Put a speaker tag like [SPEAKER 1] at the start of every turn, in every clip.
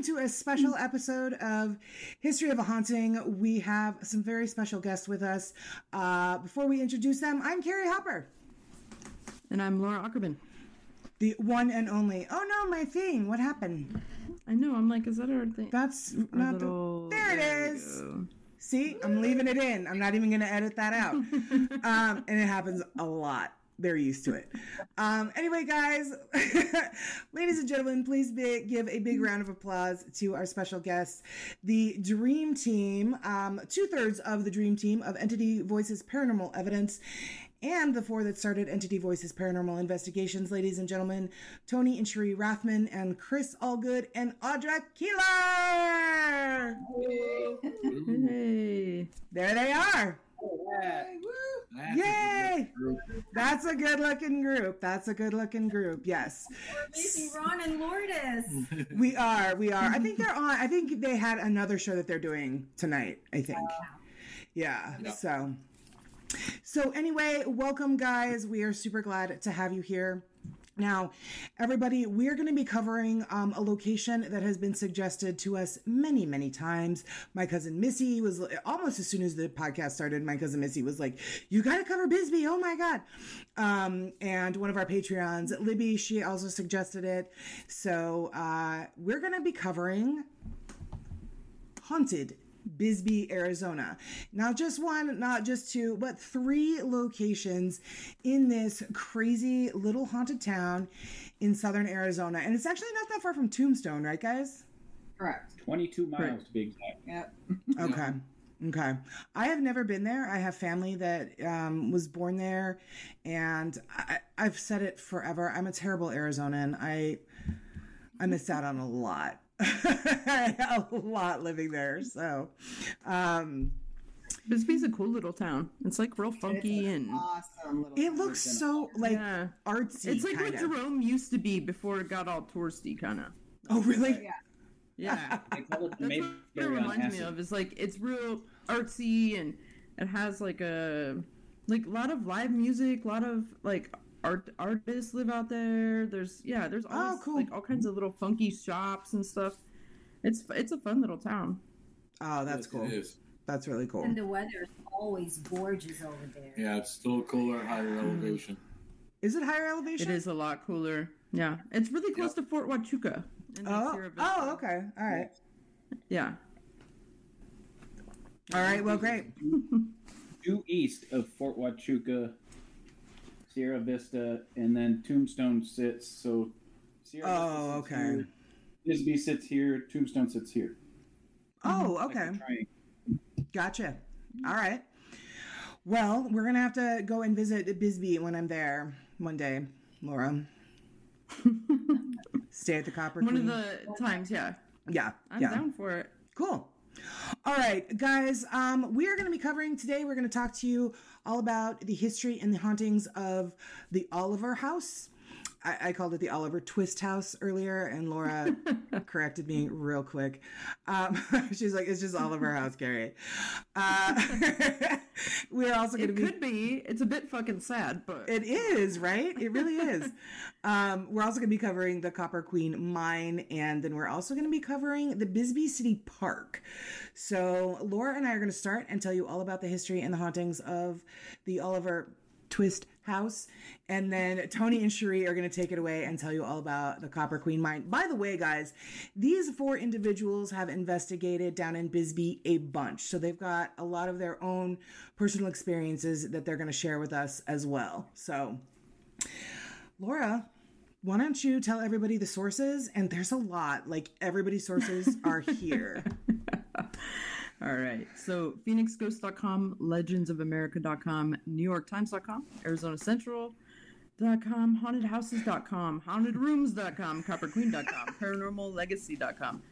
[SPEAKER 1] welcome. To a special episode of History of a Haunting. We have some very special guests with us. Uh, before we introduce them, I'm Carrie Hopper,
[SPEAKER 2] And I'm Laura Ackerman.
[SPEAKER 1] the one and only. Oh no, my thing. What happened?
[SPEAKER 2] I know. I'm like, is that our thing?
[SPEAKER 1] That's
[SPEAKER 2] Our
[SPEAKER 1] not
[SPEAKER 2] little-
[SPEAKER 1] the. There it See, I'm leaving it in. I'm not even going to edit that out. um, and it happens a lot. They're used to it. Um, anyway, guys, ladies and gentlemen, please be, give a big round of applause to our special guests, the Dream Team, um, two thirds of the Dream Team of Entity Voices Paranormal Evidence, and the four that started Entity Voices Paranormal Investigations, ladies and gentlemen, Tony and Cherie Rathman, and Chris Allgood, and Audra Keeler.
[SPEAKER 2] Hey.
[SPEAKER 1] There they are. Yay! That's a good looking group. That's a good looking group. Yes.
[SPEAKER 3] Lacey, Ron, and Lourdes.
[SPEAKER 1] We are. We are. I think they're on. I think they had another show that they're doing tonight. I think. Oh, yeah. So. So anyway, welcome guys. We are super glad to have you here. Now, everybody, we're going to be covering um, a location that has been suggested to us many, many times. My cousin Missy was almost as soon as the podcast started. My cousin Missy was like, "You got to cover Bisbee! Oh my god!" Um, and one of our Patreons, Libby, she also suggested it. So uh, we're going to be covering haunted Bisbee, Arizona. Not just one, not just two, but three locations in this crazy little haunted town in southern Arizona. And it's actually not that far from Tombstone, right, guys?
[SPEAKER 4] Correct.
[SPEAKER 5] 22 miles
[SPEAKER 2] Right.
[SPEAKER 5] to be exact.
[SPEAKER 4] Yep.
[SPEAKER 1] Okay. Okay. I have never been there. I have family that um, was born there, and I, I've said it forever. I'm a terrible Arizonan. I I missed out on a lot, a lot living there. So, um,
[SPEAKER 2] Bisbee's a cool little town. It's like real funky and
[SPEAKER 4] Awesome little.
[SPEAKER 1] it looks so like
[SPEAKER 2] yeah.
[SPEAKER 1] artsy.
[SPEAKER 2] It's like what
[SPEAKER 1] kinda.
[SPEAKER 2] Jerome used to be before it got all touristy, kind of.
[SPEAKER 1] Oh, really?
[SPEAKER 4] Yeah.
[SPEAKER 2] Yeah.
[SPEAKER 5] It
[SPEAKER 2] That's what it reminds me of. Is like it's real artsy and it has like a like a lot of live music, a lot of like art artists live out there. There's yeah, there's all
[SPEAKER 1] Oh, cool.
[SPEAKER 2] like all kinds of little funky shops and stuff. It's it's a fun little town.
[SPEAKER 1] Oh, that's cool.
[SPEAKER 6] It is.
[SPEAKER 1] That's really cool.
[SPEAKER 3] And the weather is always gorgeous over there.
[SPEAKER 6] Yeah, it's still cooler, at higher mm. elevation.
[SPEAKER 1] Is it higher elevation?
[SPEAKER 2] It is a lot cooler. Yeah, it's really close to Fort Huachuca.
[SPEAKER 1] Oh, oh, okay. All right.
[SPEAKER 2] Yeah.
[SPEAKER 1] All right. Well, great.
[SPEAKER 5] Due east of Fort Huachuca, Sierra Vista, and then Tombstone sits. So Sierra
[SPEAKER 1] Oh,
[SPEAKER 5] Vista sits
[SPEAKER 1] okay.
[SPEAKER 5] Here, Bisbee sits here. Tombstone sits here.
[SPEAKER 1] Oh, okay.
[SPEAKER 5] triangle.
[SPEAKER 1] Gotcha. All right. Well, we're gonna have to go and visit Bisbee when I'm there one day, Laura. Stay at the Copper
[SPEAKER 2] One of the times, yeah.
[SPEAKER 1] yeah,
[SPEAKER 2] I'm
[SPEAKER 1] yeah.
[SPEAKER 2] down for it.
[SPEAKER 1] Cool. All right, guys. Um, we are going to be covering today. We're going to talk to you all about the history and the hauntings of the Oliver House. I, I called it the Oliver Twist House earlier, and Laura corrected me real quick. Um, she's like, "It's just Oliver House, Carrie." Uh, we're also going to
[SPEAKER 2] It
[SPEAKER 1] be
[SPEAKER 2] could be. It's a bit fucking sad, but
[SPEAKER 1] it is, right? It really is. um, we're also going to be covering the Copper Queen mine, and then we're also going to be covering the Bisbee City Park. So, Laura and I are going to start and tell you all about the history and the hauntings of the Oliver Twist House. And then Tony and Cherie are going to take it away and tell you all about the Copper Queen mine. By the way, guys, these four individuals have investigated down in Bisbee a bunch. So they've got a lot of their own personal experiences that they're going to share with us as well. So, Laura, why don't you tell everybody the sources? And there's a lot. Like, everybody's sources are here.
[SPEAKER 2] All right. So phoenixghost.com, legendsofamerica.com, newyorktimes.com, arizonacentral.com, hauntedhouses.com, hauntedrooms.com, copperqueen.com, paranormallegacy.com,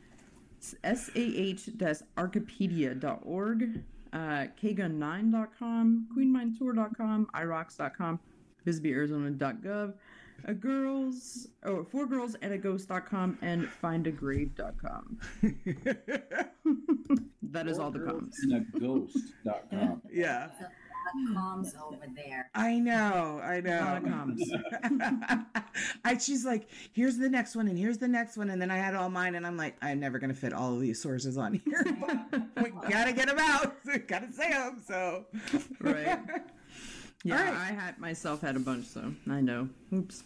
[SPEAKER 2] sah-archipedia.org, uh, kgun9.com, queenminetour.com, irocks.com, bisbeearizona.gov, a girls, oh, four girls and a ghost.com, and findagrave.com. that is all the
[SPEAKER 5] Girls
[SPEAKER 2] coms.
[SPEAKER 5] and a ghost.com.
[SPEAKER 1] yeah.
[SPEAKER 3] comms over there.
[SPEAKER 1] I know, I
[SPEAKER 2] A lot
[SPEAKER 1] know.
[SPEAKER 2] of comms.
[SPEAKER 1] I she's like, here's the next one, and here's the next one, and then I had all mine, and I'm like, I'm never gonna fit all of these sources on here. We gotta get them out. gotta say them. So,
[SPEAKER 2] Right. Yeah,
[SPEAKER 1] All right.
[SPEAKER 2] I had myself had a bunch, so I know. Oops.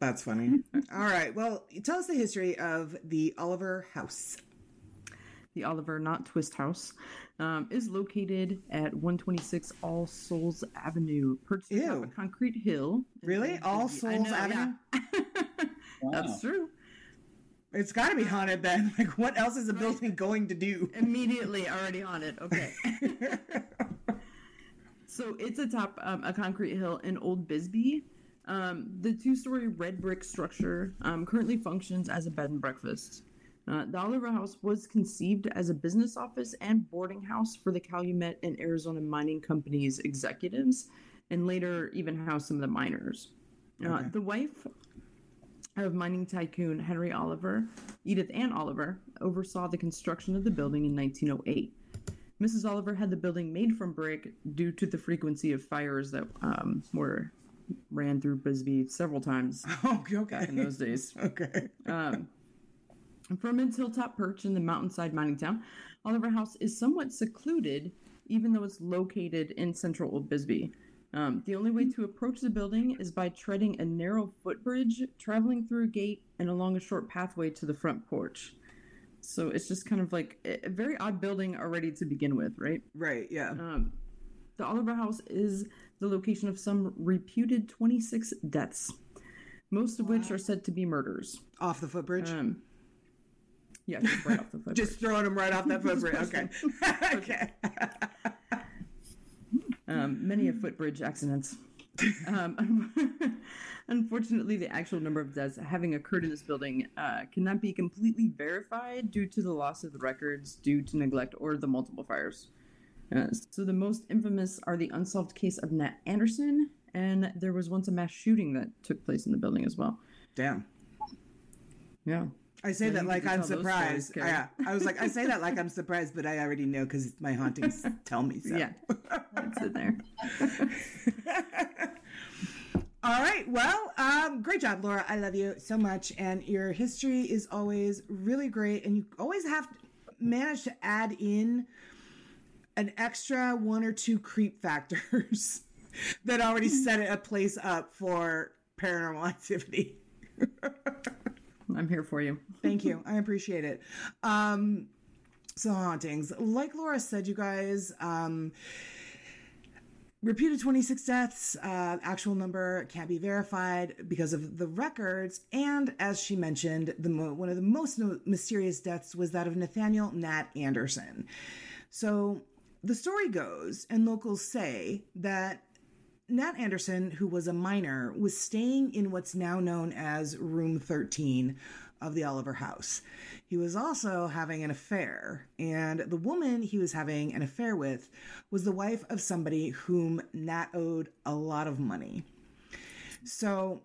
[SPEAKER 1] That's funny. All right. Well, tell us the history of the Oliver House.
[SPEAKER 2] The Oliver Not Twist House um, is located at 126 All Souls Avenue, perched atop
[SPEAKER 1] Ew.
[SPEAKER 2] a concrete hill.
[SPEAKER 1] Really? All Souls
[SPEAKER 2] know,
[SPEAKER 1] Avenue?
[SPEAKER 2] yeah.
[SPEAKER 5] Wow.
[SPEAKER 2] That's true.
[SPEAKER 1] It's got to be haunted then. Like, what else is the building going to do?
[SPEAKER 2] Immediately already haunted. Okay. So it's atop um, a concrete hill in Old Bisbee. Um, the two-story red brick structure um, currently functions as a bed and breakfast. Uh, the Oliver House was conceived as a business office and boarding house for the Calumet and Arizona Mining Company's executives, and later even housed some of the miners. Uh,
[SPEAKER 1] Okay.
[SPEAKER 2] The wife of mining tycoon Henry Oliver, Edith Ann Oliver, oversaw the construction of the building in 1908. Mrs. Oliver had the building made from brick due to the frequency of fires that um, were ran through Bisbee several times
[SPEAKER 1] Oh, okay.
[SPEAKER 2] back in those days.
[SPEAKER 1] Okay.
[SPEAKER 2] Um, from its hilltop perch in the mountainside mining town, Oliver House is somewhat secluded, even though it's located in central Old Bisbee. Um, the only way to approach the building is by treading a narrow footbridge, traveling through a gate, and along a short pathway to the front porch. So it's just kind of like a very odd building already to begin with, right?
[SPEAKER 1] Right. Yeah.
[SPEAKER 2] Um, the Oliver House is the location of some reputed 26 deaths, most of which are said to be murders.
[SPEAKER 1] Off the footbridge.
[SPEAKER 2] Um, yeah, just right off the footbridge.
[SPEAKER 1] Just throwing them right off that footbridge. Okay. okay.
[SPEAKER 2] um, many a footbridge accidents. Um, unfortunately, the actual number of deaths having occurred in this building uh, cannot be completely verified due to the loss of the records due to neglect or the multiple fires. Uh, so the most infamous are the unsolved case of Nat Anderson, and there was once a mass shooting that took place in the building as well.
[SPEAKER 1] Damn.
[SPEAKER 2] Yeah.
[SPEAKER 1] I say
[SPEAKER 2] Yeah,
[SPEAKER 1] that like I'm surprised.
[SPEAKER 2] stories,
[SPEAKER 1] yeah, I was like, I say that like I'm surprised, but I already know because my hauntings tell me so.
[SPEAKER 2] Yeah. That's it there.
[SPEAKER 1] All right. Well, um, great job, Laura. I love you so much, and your history is always really great, and you always have managed to add in an extra one or two creep factors that already set a place up for paranormal activity.
[SPEAKER 2] I'm here for you.
[SPEAKER 1] Thank you. I appreciate it. Um, so hauntings, like Laura said, you guys, um, reputed 26 deaths, uh, actual number can't be verified because of the records. And as she mentioned, the mo- one of the most no- mysterious deaths was that of Nathaniel Nat Anderson. So the story goes, and locals say that Nat Anderson, who was a miner, was staying in what's now known as room 13 of the Oliver house. He was also having an affair, and the woman he was having an affair with was the wife of somebody whom Nat owed a lot of money. So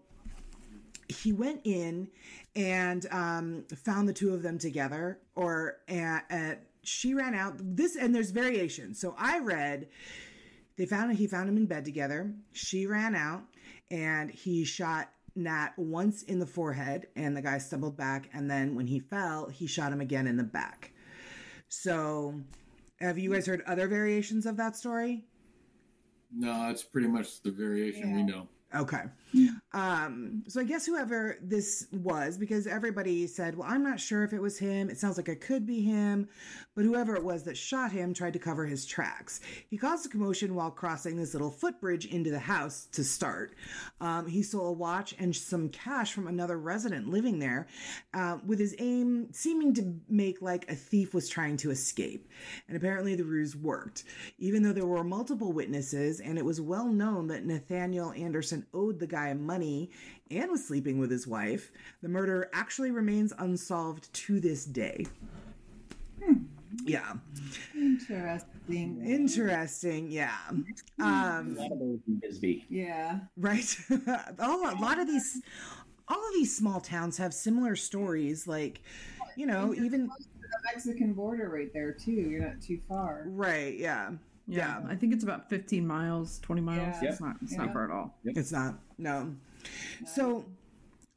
[SPEAKER 1] he went in and um, found the two of them together, or uh, uh, she ran out. This and there's variations. So I read they found him he found him in bed together. She ran out and he shot Nat once in the forehead, and the guy stumbled back. And then when he fell, he shot him again in the back. So, have you guys heard other variations of that story?
[SPEAKER 6] No, that's pretty much the variation we know.
[SPEAKER 1] Okay. Um, so I guess whoever this was, because everybody said, well, I'm not sure if it was him. It sounds like it could be him. But whoever it was that shot him tried to cover his tracks. He caused a commotion while crossing this little footbridge into the house to start. Um, he stole a watch and some cash from another resident living there, uh, with his aim seeming to make like a thief was trying to escape. And apparently the ruse worked. Even though there were multiple witnesses and it was well known that Nathaniel Anderson owed the guy money and was sleeping with his wife, the murder actually remains unsolved to this day. Yeah.
[SPEAKER 4] Interesting.
[SPEAKER 1] Interesting. Yeah. Um,
[SPEAKER 5] A lot of those in Bisbee.
[SPEAKER 4] Yeah.
[SPEAKER 1] right. oh, a lot of these, all of these small towns have similar stories. Like, you know, even
[SPEAKER 4] close to the Mexican border right there too. You're not too far.
[SPEAKER 1] right. Yeah.
[SPEAKER 2] Yeah, I think it's about 15 miles, 20 miles.
[SPEAKER 4] Yeah.
[SPEAKER 2] It's not. It's
[SPEAKER 4] Yeah.
[SPEAKER 2] not far at all.
[SPEAKER 1] It's not. No. So,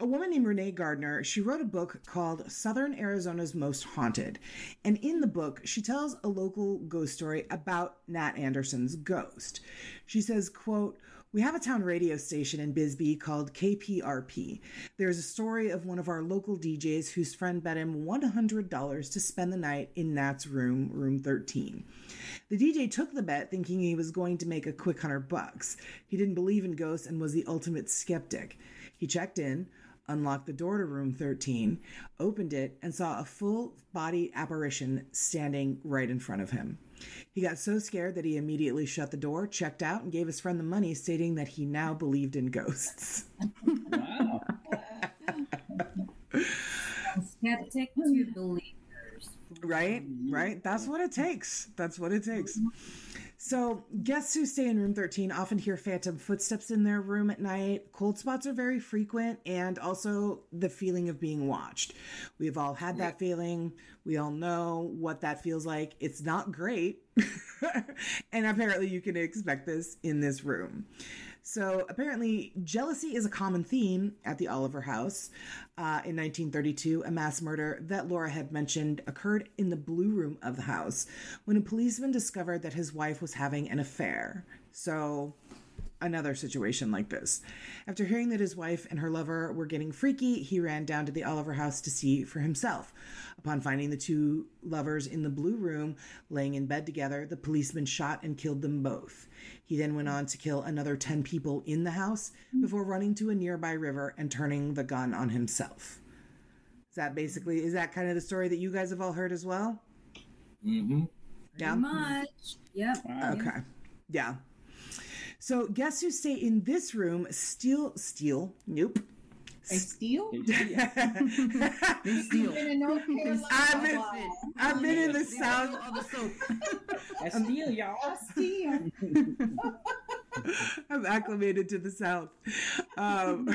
[SPEAKER 1] a woman named Renee Gardner, she wrote a book called Southern Arizona's Most Haunted. And in the book, she tells a local ghost story about Nat Anderson's ghost. She says, quote, we have a town radio station in Bisbee called KBRP. There's a story of one of our local DJs whose friend bet him $100 to spend the night in Nat's room, room 13. The DJ took the bet thinking he was going to make a quick hundred bucks. He didn't believe in ghosts and was the ultimate skeptic. He checked in, unlocked the door to room 13, opened it, and saw a full body apparition standing right in front of him. He got so scared that he immediately shut the door, checked out, and gave his friend the money, stating that he now believed in ghosts.
[SPEAKER 5] Wow.
[SPEAKER 3] Skeptic to believers.
[SPEAKER 1] Right? Mm-hmm. Right? That's what it mm-hmm. takes. That's what it takes. So, guests who stay in room 13 often hear phantom footsteps in their room at night. Cold spots are very frequent, and also the feeling of being watched. We've all had that feeling. We all know what that feels like. It's not great. and apparently, you can expect this in this room. So apparently, jealousy is a common theme at the Oliver House. Uh, in 1932, a mass murder that Laura had mentioned occurred in the blue room of the house when a policeman discovered that his wife was having an affair. So another situation like this. After hearing that his wife and her lover were getting freaky, he ran down to the Oliver house to see for himself. Upon finding the two lovers in the blue room laying in bed together, the policeman shot and killed them both. He then went on to kill another 10 people in the house before running to a nearby river and turning the gun on himself. Is that basically is that kind of the story that you guys have all heard as well?
[SPEAKER 6] Mm-hmm.
[SPEAKER 1] Yeah.
[SPEAKER 3] Pretty much. Yep.
[SPEAKER 5] Wow.
[SPEAKER 1] Okay. Yeah. So guests who stay in this room steal steal nope.
[SPEAKER 4] I steal?
[SPEAKER 2] They steal.
[SPEAKER 4] Been in North
[SPEAKER 1] I've been,
[SPEAKER 4] Wow.
[SPEAKER 1] I've been in the south
[SPEAKER 2] steal all the soap.
[SPEAKER 5] I steal y'all.
[SPEAKER 4] I steal.
[SPEAKER 1] I'm acclimated to the South. Um,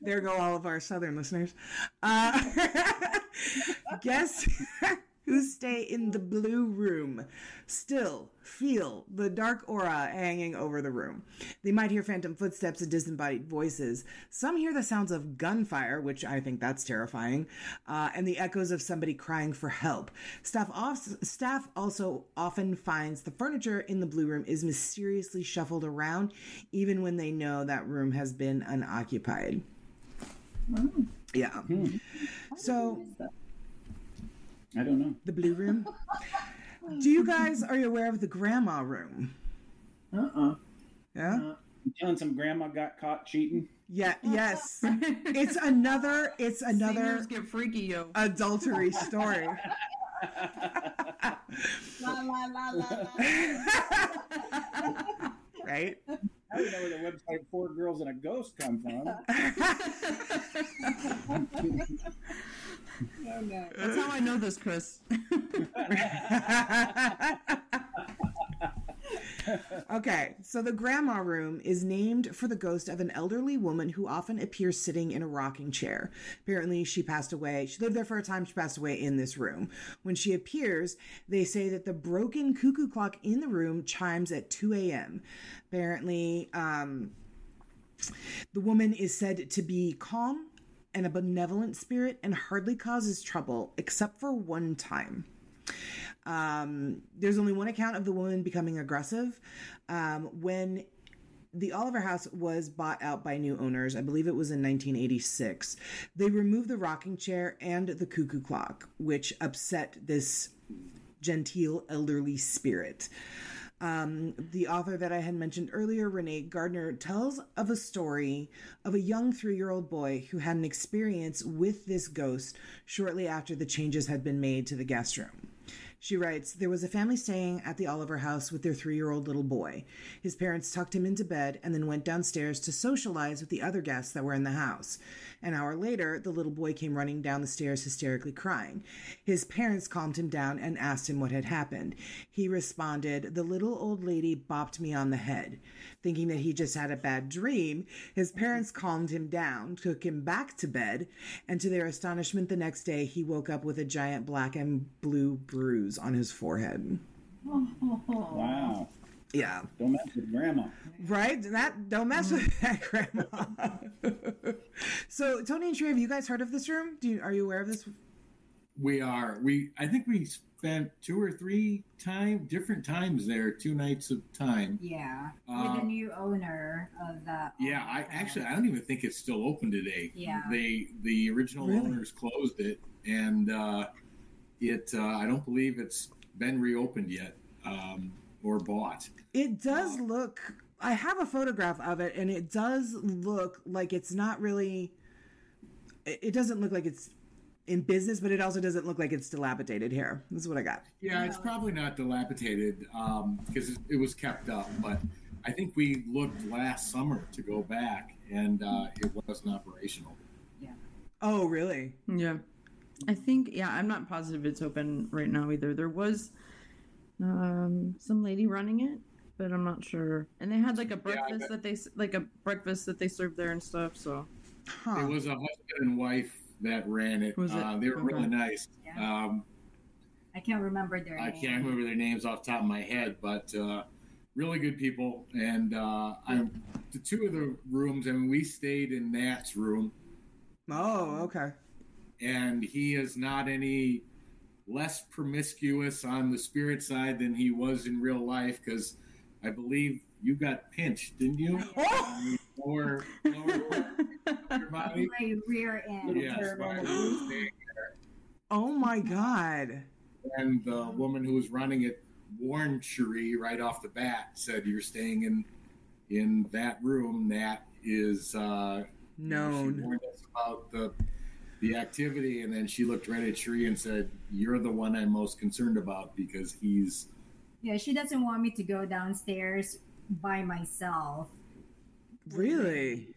[SPEAKER 1] there go all of our Southern listeners. Uh, guess who stay in the blue room still feel the dark aura hanging over the room. They might hear phantom footsteps and disembodied voices. Some hear the sounds of gunfire, which I think that's terrifying, uh, and the echoes of somebody crying for help. Staff, off, staff also often finds the furniture in the blue room is mysteriously shuffled around, even when they know that room has been unoccupied. Yeah. So
[SPEAKER 5] I don't know.
[SPEAKER 1] the blue room. Do you guys are you aware of the grandma room?
[SPEAKER 4] Uh-uh.
[SPEAKER 1] Yeah.
[SPEAKER 5] Uh, you telling some grandma got caught cheating?
[SPEAKER 1] Yeah. Yes. It's another. It's another
[SPEAKER 2] Singers get freaky, yo.
[SPEAKER 1] adultery story.
[SPEAKER 4] La la la la la.
[SPEAKER 1] right?
[SPEAKER 5] I don't know where the website Four Girls and a Ghost come from.
[SPEAKER 4] Oh no.
[SPEAKER 2] That's how I know this, Chris.
[SPEAKER 1] okay, so the grandma room is named for the ghost of an elderly woman who often appears sitting in a rocking chair. Apparently, she passed away. She lived there for a time. She passed away in this room. When she appears, they say that the broken cuckoo clock in the room chimes at 2 a.m. Apparently, um, the woman is said to be calm and a benevolent spirit and hardly causes trouble except for one time. Um, there's only one account of the woman becoming aggressive. Um, when the Oliver House was bought out by new owners, I believe it was in 1986, they removed the rocking chair and the cuckoo clock, which upset this genteel elderly spirit. Um, the author that I had mentioned earlier, Renee Gardner, tells of a story of a young three year old boy who had an experience with this ghost shortly after the changes had been made to the guest room. She writes, There was a family staying at the Oliver house with their three year old little boy. His parents tucked him into bed and then went downstairs to socialize with the other guests that were in the house. An hour later, the little boy came running down the stairs hysterically crying. His parents calmed him down and asked him what had happened. He responded, The little old lady bopped me on the head. Thinking that he just had a bad dream, his parents calmed him down, took him back to bed, and to their astonishment, the next day he woke up with a giant black and blue bruise on his forehead.
[SPEAKER 5] Wow.
[SPEAKER 1] Yeah.
[SPEAKER 5] Don't mess with grandma.
[SPEAKER 1] Right? That don't mess with that, Grandma. so, Tony and Trey, have you guys heard of this room? Do you, are you aware of this?
[SPEAKER 6] We are. We I think we spent two or three time different times there, two nights of time.
[SPEAKER 3] Yeah. With
[SPEAKER 6] Um,
[SPEAKER 3] the new owner of that.
[SPEAKER 6] Yeah, I actually I don't even think it's still open today.
[SPEAKER 3] Yeah.
[SPEAKER 6] They the original
[SPEAKER 1] Really?
[SPEAKER 6] owners closed it and uh it uh I don't believe it's been reopened yet um or bought.
[SPEAKER 1] It does look. I have a photograph of it, and it does look like it's not really. It it doesn't look like it's in business, but it also doesn't look like it's dilapidated here. This is what I got.
[SPEAKER 6] Yeah, it's probably not dilapidated um because it, it was kept up, but I think we looked last summer to go back and uh it wasn't operational. Yeah.
[SPEAKER 1] Oh, really?
[SPEAKER 2] Yeah. I think yeah, I'm not positive it's open right now either. There was um some lady running it, but I'm not sure. And they had like a breakfast that they like a breakfast that they served there and stuff, so
[SPEAKER 1] Huh.
[SPEAKER 6] It was a husband and wife that ran it.
[SPEAKER 2] Was it?
[SPEAKER 6] Uh, they were really nice.
[SPEAKER 3] Yeah.
[SPEAKER 6] Um,
[SPEAKER 3] I can't remember their
[SPEAKER 6] I
[SPEAKER 3] name.
[SPEAKER 6] can't remember their names off the top of my head, but uh, really good people. And uh, I, the two of the rooms, I mean, we stayed in Nat's room,
[SPEAKER 1] Oh, okay.
[SPEAKER 6] and he is not any less promiscuous on the spirit side than he was in real life because I believe you got pinched, didn't you?
[SPEAKER 1] Oh!
[SPEAKER 6] Lower, lower your body.
[SPEAKER 3] My rear end.
[SPEAKER 6] Yes, while he was staying
[SPEAKER 1] Oh my God.
[SPEAKER 6] and the woman who was running it warned Cherie right off the bat. Said, "You're staying in in that room. That is uh, you know, She
[SPEAKER 1] Known.
[SPEAKER 6] warned us about the the activity, and then she looked right at Cherie and said, "You're the one I'm most concerned about because he's."
[SPEAKER 3] Yeah, she doesn't want me to go downstairs by myself.
[SPEAKER 1] Really?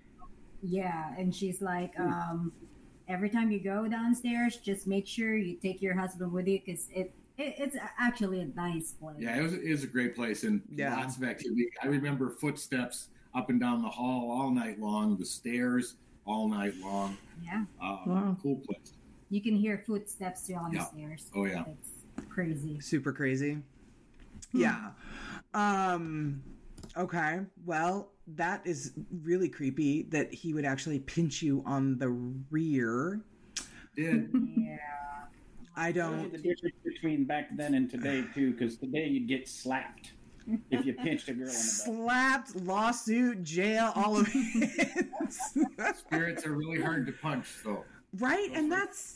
[SPEAKER 3] Yeah, and she's like, um, every time you go downstairs, just make sure you take your husband with you because it, it it's actually a nice place.
[SPEAKER 6] Yeah, it was, it was a great place and
[SPEAKER 1] Yeah.
[SPEAKER 6] lots of activity. I remember footsteps up and down the hall all night long, the stairs all night long.
[SPEAKER 3] Yeah,
[SPEAKER 6] Uh,
[SPEAKER 2] Wow.
[SPEAKER 6] Cool place.
[SPEAKER 3] you can hear footsteps too on
[SPEAKER 6] Yeah.
[SPEAKER 3] the stairs.
[SPEAKER 6] Oh, yeah.
[SPEAKER 3] it's crazy.
[SPEAKER 1] Super crazy. Yeah. Um okay. Well, that is really creepy that he would actually pinch you on the rear.
[SPEAKER 6] Did
[SPEAKER 3] Yeah,
[SPEAKER 1] I don't
[SPEAKER 5] The difference between back then and today too, because today you'd get slapped if you pinched a girl in the butt.
[SPEAKER 1] slapped, lawsuit, jail, all of it.
[SPEAKER 6] spirits are really hard to punch, though.
[SPEAKER 1] right? And that's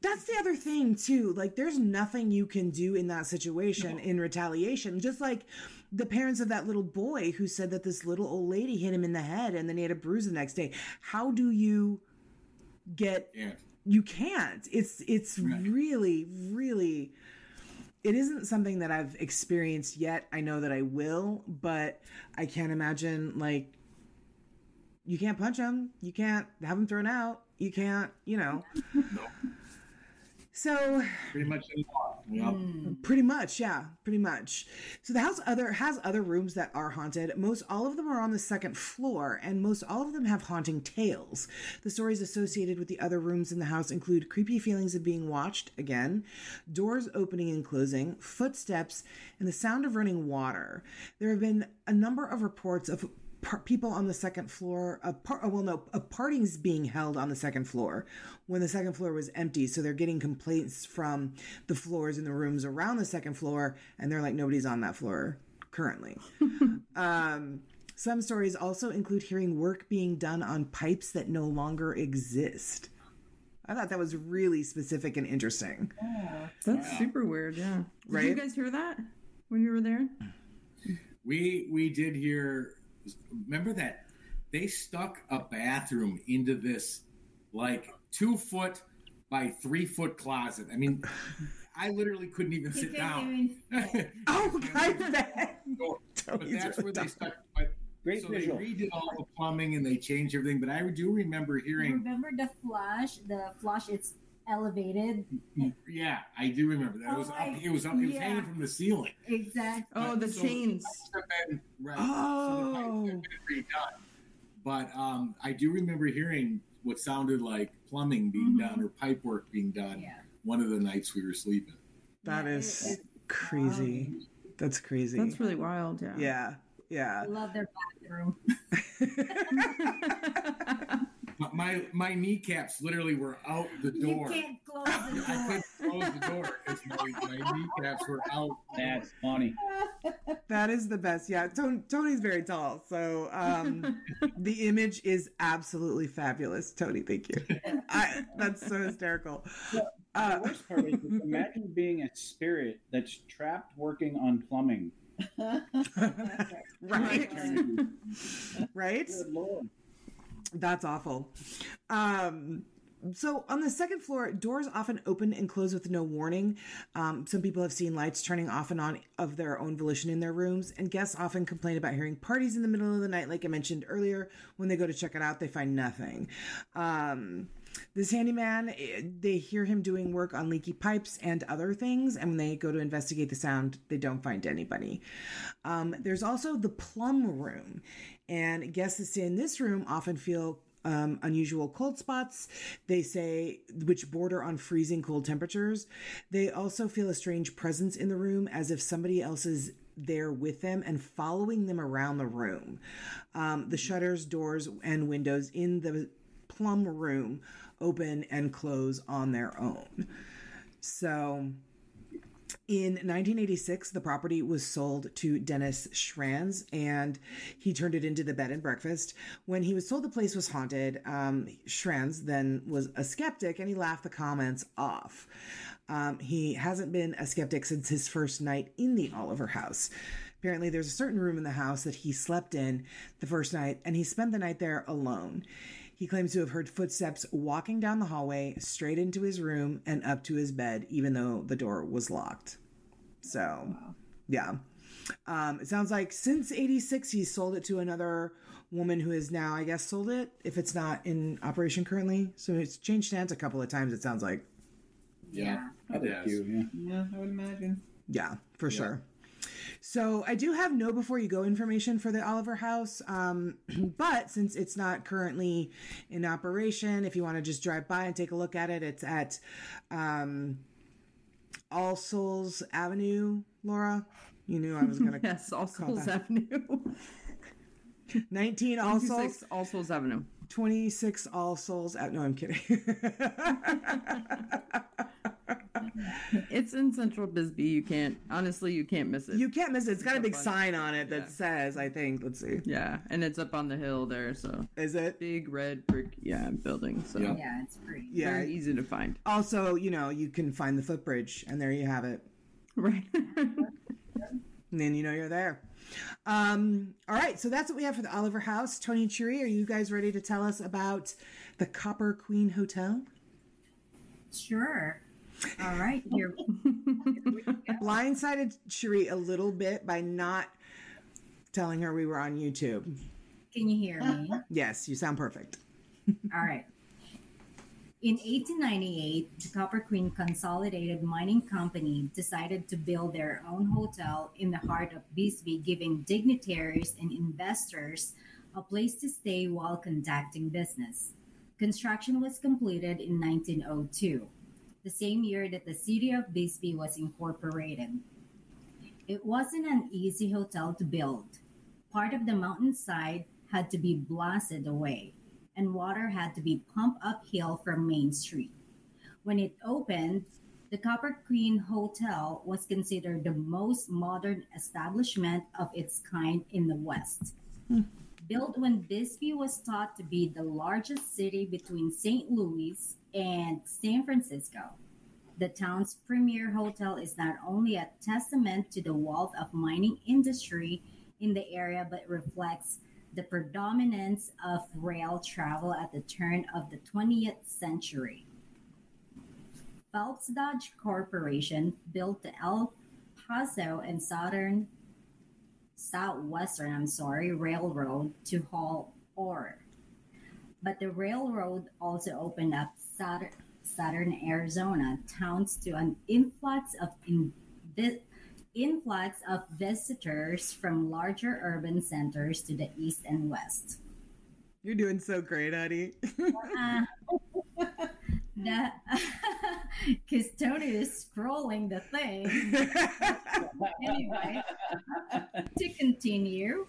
[SPEAKER 1] that's the other thing too. Like there's nothing you can do in that situation in retaliation. Just like the parents of that little boy who said that this little old lady hit him in the head and then he had a bruise the next day. How do you get
[SPEAKER 6] Yeah.
[SPEAKER 1] you can't it's it's
[SPEAKER 6] Right.
[SPEAKER 1] really really it isn't something that i've experienced yet. I know that i will but i can't imagine like you can't punch them, you can't have them thrown out. You can't you know so
[SPEAKER 6] Pretty much. Yeah.
[SPEAKER 1] Mm, pretty much, yeah, pretty much. So the house other has other rooms that are haunted. Most all of them are on the second floor, and most all of them have haunting tales. The stories associated with the other rooms in the house include creepy feelings of being watched again, doors opening and closing, footsteps, and the sound of running water. There have been a number of reports of par- people on the second floor of par- oh, well no a partings being held on the second floor when the second floor was empty so they're getting complaints from the floors in the rooms around the second floor and they're like nobody's on that floor currently um, some stories also include hearing work being done on pipes that no longer exist i thought that was really specific and interesting Yeah.
[SPEAKER 2] That's super weird, yeah. Did
[SPEAKER 1] Right?
[SPEAKER 2] you guys hear that when you were there?
[SPEAKER 6] We we did hear. Remember that they stuck a bathroom into this like two foot by three foot closet. I mean, I literally couldn't even
[SPEAKER 3] You
[SPEAKER 6] sit down.
[SPEAKER 3] even-
[SPEAKER 1] oh i bet
[SPEAKER 6] but that's where they
[SPEAKER 1] dumb.
[SPEAKER 6] stuck. But
[SPEAKER 5] Great
[SPEAKER 6] so
[SPEAKER 5] visual.
[SPEAKER 6] they redid all the plumbing and they changed everything. But I do remember hearing.
[SPEAKER 3] Remember the flush? The flush, it's elevated.
[SPEAKER 6] Yeah, I do remember that. It was
[SPEAKER 3] Oh
[SPEAKER 6] up. It was up. It was
[SPEAKER 3] yeah.
[SPEAKER 6] hanging from the ceiling.
[SPEAKER 3] Exactly.
[SPEAKER 2] Oh, the
[SPEAKER 6] So-
[SPEAKER 2] chains.
[SPEAKER 6] have been- right.
[SPEAKER 1] Oh.
[SPEAKER 6] So the been redone. But um, I do remember hearing what sounded like plumbing being
[SPEAKER 3] Mhm.
[SPEAKER 6] done or pipe work being done
[SPEAKER 3] Yeah.
[SPEAKER 6] one of the nights we were sleeping.
[SPEAKER 1] That
[SPEAKER 3] Yeah,
[SPEAKER 1] is
[SPEAKER 3] it- it-
[SPEAKER 1] crazy. That's crazy.
[SPEAKER 2] That's really wild. Yeah.
[SPEAKER 1] yeah. Yeah.
[SPEAKER 3] I love their bathroom.
[SPEAKER 6] My- My my kneecaps literally were out the
[SPEAKER 3] You
[SPEAKER 6] door.
[SPEAKER 3] can't close the
[SPEAKER 6] I couldn't close the door because my, my kneecaps were out.
[SPEAKER 5] That's funny.
[SPEAKER 1] That is the best. Yeah, Tony, Tony's very tall, so um, the image is absolutely fabulous. Tony, thank you. I, that's so hysterical. Uh,
[SPEAKER 5] The worst part is imagine being a spirit that's trapped working on plumbing.
[SPEAKER 1] right, right.
[SPEAKER 5] Good lord.
[SPEAKER 1] That's awful. Um, so on the second floor, doors often open and close with no warning. Um, some people have seen lights turning off and on of their own volition in their rooms, and guests often complain about hearing parties in the middle of the night. Like I mentioned earlier, when they go to check it out, they find nothing. Um, this handyman, eh, they hear him doing work on leaky pipes and other things, and when they go to investigate the sound, they don't find anybody. Um, there's also the plum room, and guests that stay in this room often feel um, unusual cold spots. They say, which border on freezing cold temperatures. They also feel a strange presence in the room, as if somebody else is there with them and following them around the room. Um, the shutters, doors, and windows in the plum room open and close on their own. So, in 1986, the property was sold to Dennis Schranz, and he turned it into the bed and breakfast. When he was told the place was haunted, um, Schranz then was a skeptic, and he laughed the comments off. Um, he hasn't been a skeptic since his first night in the Oliver house. Apparently, there's a certain room in the house that he slept in the first night, and he spent the night there alone. He claims to have heard footsteps walking down the hallway straight into his room and up to his bed, even though the door was locked. So, yeah. Um, it sounds like since 86, he's sold it to another woman who has now, I guess, sold it if it's not in operation currently. So it's changed hands a couple of times, it sounds like.
[SPEAKER 3] Yeah.
[SPEAKER 5] I think you, yeah.
[SPEAKER 4] Yeah, I would imagine.
[SPEAKER 1] Yeah, for
[SPEAKER 6] Yeah.
[SPEAKER 1] sure. So I do have no before you go information for the Oliver House, um, but since it's not currently in operation, if you want to just drive by and take a look at it, it's at um, All Souls Avenue. Laura, you knew I was going to
[SPEAKER 2] Yes, All Souls
[SPEAKER 1] that.
[SPEAKER 2] Avenue.
[SPEAKER 1] 19 All Souls,
[SPEAKER 2] 126 All Souls Avenue.
[SPEAKER 1] 26 All Souls. No, I'm kidding.
[SPEAKER 2] It's in Central Bisbee. You can't, honestly, you can't miss it.
[SPEAKER 1] you can't miss it. It's got a big
[SPEAKER 2] on-
[SPEAKER 1] sign on it that
[SPEAKER 2] Yeah.
[SPEAKER 1] says, I think. Let's see.
[SPEAKER 2] yeah, and it's up on the hill there, so
[SPEAKER 1] Is it?
[SPEAKER 2] big red brick, yeah, building. So
[SPEAKER 6] Yeah.
[SPEAKER 3] Yeah, it's pretty.
[SPEAKER 1] Yeah.
[SPEAKER 2] very easy to find.
[SPEAKER 1] Also, you know, you can find the footbridge, and there you have it.
[SPEAKER 2] Right.
[SPEAKER 1] And then you know you're there. Um, all right, so that's what we have for the Oliver House. Tony and Cherie, are you guys ready to tell us about the Copper Queen Hotel?
[SPEAKER 3] Sure. All right. Here.
[SPEAKER 1] Blindsided Cherie a little bit by not telling her we were on YouTube.
[SPEAKER 3] Can you hear me?
[SPEAKER 1] Yes, you sound perfect.
[SPEAKER 3] All right. In 1898, the Copper Queen Consolidated Mining Company decided to build their own hotel in the heart of Bisbee, giving dignitaries and investors a place to stay while conducting business. Construction was completed in 1902, the same year that the city of Bisbee was incorporated. It wasn't an easy hotel to build. Part of the mountainside had to be blasted away and water had to be pumped uphill from Main Street. When it opened, the Copper Queen Hotel was considered the most modern establishment of its kind in the West. Hmm. Built when Bisbee was thought to be the largest city between St. Louis and San Francisco. The town's premier hotel is not only a testament to the wealth of mining industry in the area, but reflects the predominance of rail travel at the turn of the 20th century. Phelps Dodge Corporation built the El Paso and Southern Southwestern, I'm sorry, Railroad to haul ore. But the railroad also opened up Southern, Arizona towns to an influx of in, influx of visitors from larger urban centers to the east and west.
[SPEAKER 1] You're doing so great, honey.
[SPEAKER 3] Uh, the, because Tony is scrolling the thing. Anyway, to continue,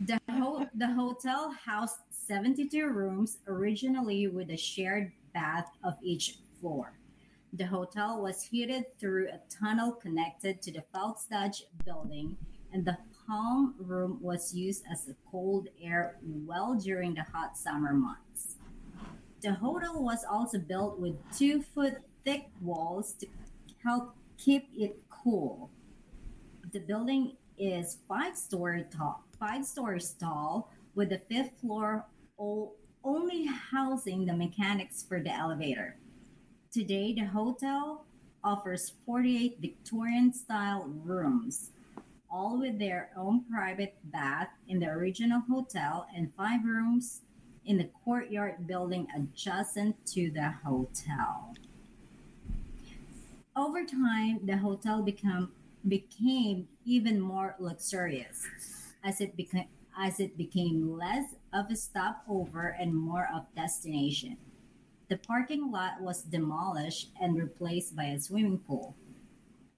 [SPEAKER 3] the, ho- the hotel housed 72 rooms originally with a shared bath of each floor. The hotel was heated through a tunnel connected to the Phelps Dodge building, and the palm room was used as a cold air well during the hot summer months. The hotel was also built with two foot thick walls to help keep it cool. The building is five story tall, five stories tall, with the fifth floor o- only housing the mechanics for the elevator. Today, the hotel offers 48 Victorian style rooms, all with their own private bath in the original hotel and five rooms in the courtyard building adjacent to the hotel. Over time, the hotel become, became even more luxurious as it became as it became less of a stopover and more of destination. The parking lot was demolished and replaced by a swimming pool.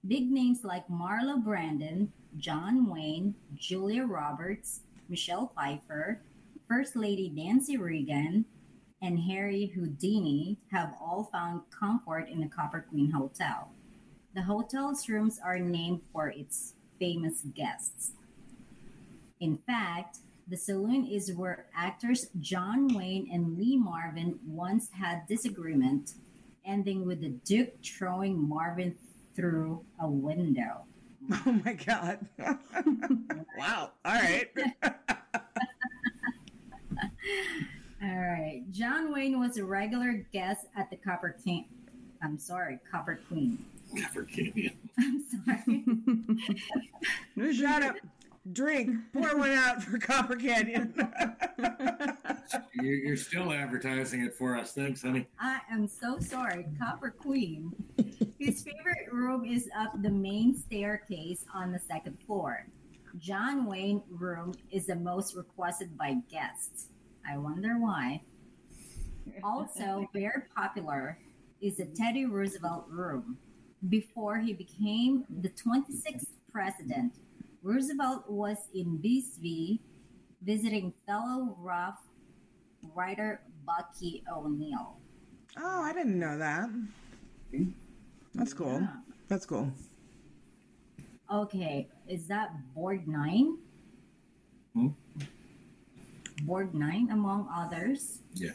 [SPEAKER 3] Big names like Marlo Brandon, John Wayne, Julia Roberts, Michelle Pfeiffer, First Lady Nancy Reagan, and Harry Houdini have all found comfort in the Copper Queen Hotel. The hotel's rooms are named for its famous guests. In fact, the saloon is where actors John Wayne and Lee Marvin once had disagreement, ending with the Duke throwing Marvin through a window.
[SPEAKER 1] Oh my god. wow. All right.
[SPEAKER 3] All right. John Wayne was a regular guest at the Copper King. I'm sorry, Copper Queen.
[SPEAKER 6] Copper Canyon.
[SPEAKER 3] I'm sorry.
[SPEAKER 1] Shut up. Drink. Pour one out for Copper Canyon.
[SPEAKER 6] You're, you're still advertising it for us. Thanks, honey.
[SPEAKER 3] I am so sorry, Copper Queen. His favorite room is up the main staircase on the second floor. John Wayne room is the most requested by guests. I wonder why. Also, very popular is the Teddy Roosevelt room. Before he became the 26th president, Roosevelt was in Bisbee visiting fellow Rough Rider Bucky O'Neill.
[SPEAKER 1] oh, I didn't know that. That's cool.
[SPEAKER 3] Yeah.
[SPEAKER 1] That's cool.
[SPEAKER 3] Okay, is that board nine?
[SPEAKER 6] Hmm?
[SPEAKER 3] Board nine, among others.
[SPEAKER 6] Yeah.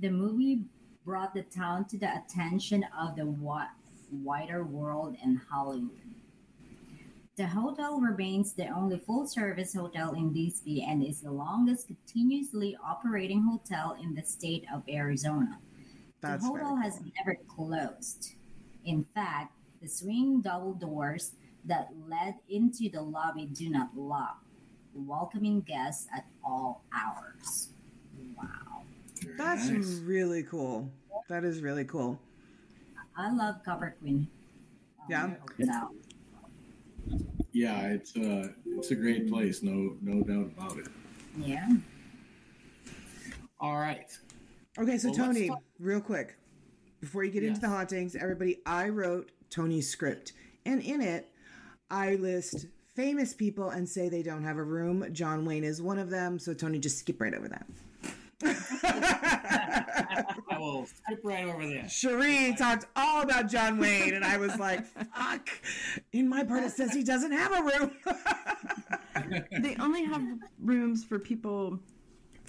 [SPEAKER 3] The movie brought the town to the attention of the wi- wider world and Hollywood. The hotel remains the only full service hotel in Bisbee and is the longest continuously operating hotel in the state of Arizona.
[SPEAKER 1] That's
[SPEAKER 3] the hotel has
[SPEAKER 1] cool.
[SPEAKER 3] never closed. In fact, the swinging double doors that led into the lobby do not lock, welcoming guests at all hours. Wow.
[SPEAKER 6] Very
[SPEAKER 1] That's
[SPEAKER 6] nice.
[SPEAKER 1] really cool. That is really cool.
[SPEAKER 3] I love Copper Queen. um,
[SPEAKER 1] Yeah?
[SPEAKER 3] Hotel.
[SPEAKER 6] Yeah, it's uh it's a great place, no no doubt about it.
[SPEAKER 3] Yeah.
[SPEAKER 6] All right.
[SPEAKER 1] Okay, so
[SPEAKER 6] Well,
[SPEAKER 1] Tony,
[SPEAKER 6] talk-
[SPEAKER 1] real quick, before you get into the hauntings, everybody, I wrote Tony's script, and in it, I list famous people and say they don't have a room. John Wayne is one of them, so Tony, just skip right over that.
[SPEAKER 6] I will skip right over this.
[SPEAKER 1] Cherie talked all about John Wayne, and I was like, fuck. In my part, it says he doesn't have a room.
[SPEAKER 2] they only have rooms for people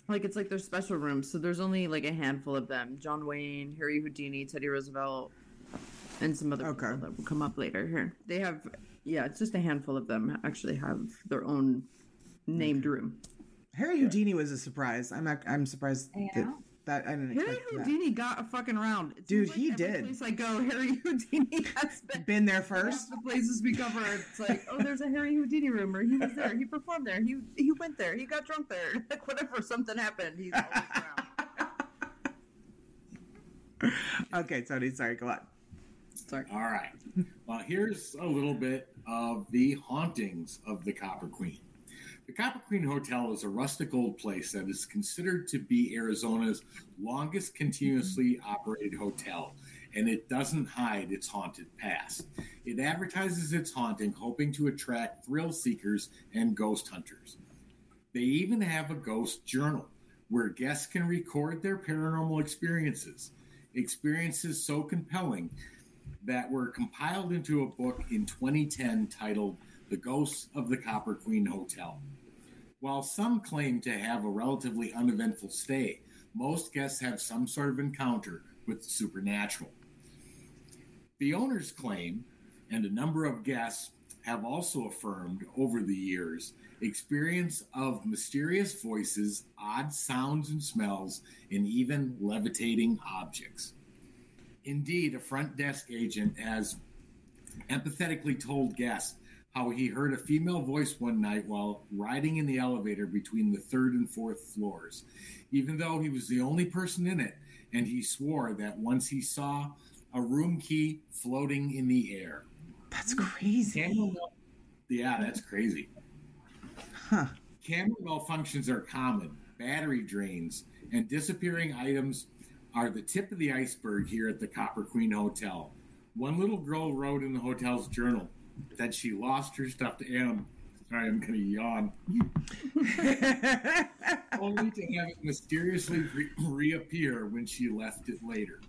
[SPEAKER 2] like it's like their special rooms so there's only like a handful of them john wayne harry houdini teddy roosevelt and some other
[SPEAKER 1] Okay.
[SPEAKER 2] people that will come up later here they have yeah it's just a handful of them actually have their own named room
[SPEAKER 1] Harry Houdini was a surprise. I'm I'm surprised
[SPEAKER 3] Yeah.
[SPEAKER 1] that, that I didn't
[SPEAKER 2] harry
[SPEAKER 1] expect that.
[SPEAKER 2] houdini got a fucking round It
[SPEAKER 1] Dude,
[SPEAKER 2] seems
[SPEAKER 1] he
[SPEAKER 2] every
[SPEAKER 1] did.
[SPEAKER 2] place i go harry houdini has been
[SPEAKER 1] Been there first.
[SPEAKER 2] the places we cover, it's like, oh, there's a Harry Houdini room, or he was there, he performed there, he he went there, he got drunk there, like whatever, something happened, he's always around.
[SPEAKER 1] Okay, Tony, sorry, go on.
[SPEAKER 2] Sorry.
[SPEAKER 6] All right. Well, here's a little bit of the hauntings of the Copper Queen. The Copper Queen Hotel is a rustic old place that is considered to be Arizona's longest continuously mm-hmm. operated hotel and it doesn't hide its haunted past. It advertises its haunting, hoping to attract thrill seekers and ghost hunters. They even have a ghost journal where guests can record their paranormal experiences, experiences so compelling that were compiled into a book in 2010 titled The Ghosts of the Copper Queen Hotel. While some claim to have a relatively uneventful stay, most guests have some sort of encounter with the supernatural. The owners claim, and a number of guests have also affirmed over the years, experience of mysterious voices, odd sounds and smells, and even levitating objects. Indeed, a front desk agent has empathetically told guests how he heard a female voice one night while riding in the elevator between the third and fourth floors, even though he was the only person in it, and he swore that once he saw a room key floating in the air.
[SPEAKER 1] That's crazy.
[SPEAKER 6] Yeah, that's crazy.
[SPEAKER 1] Huh.
[SPEAKER 6] Camera malfunctions are common. Battery drains and disappearing items are the tip of the iceberg here at the Copper Queen Hotel. One little girl wrote in the hotel's journal that she lost her stuffed animal. Sorry, I'm going to yawn. Only to have it mysteriously re- reappear when she left it later.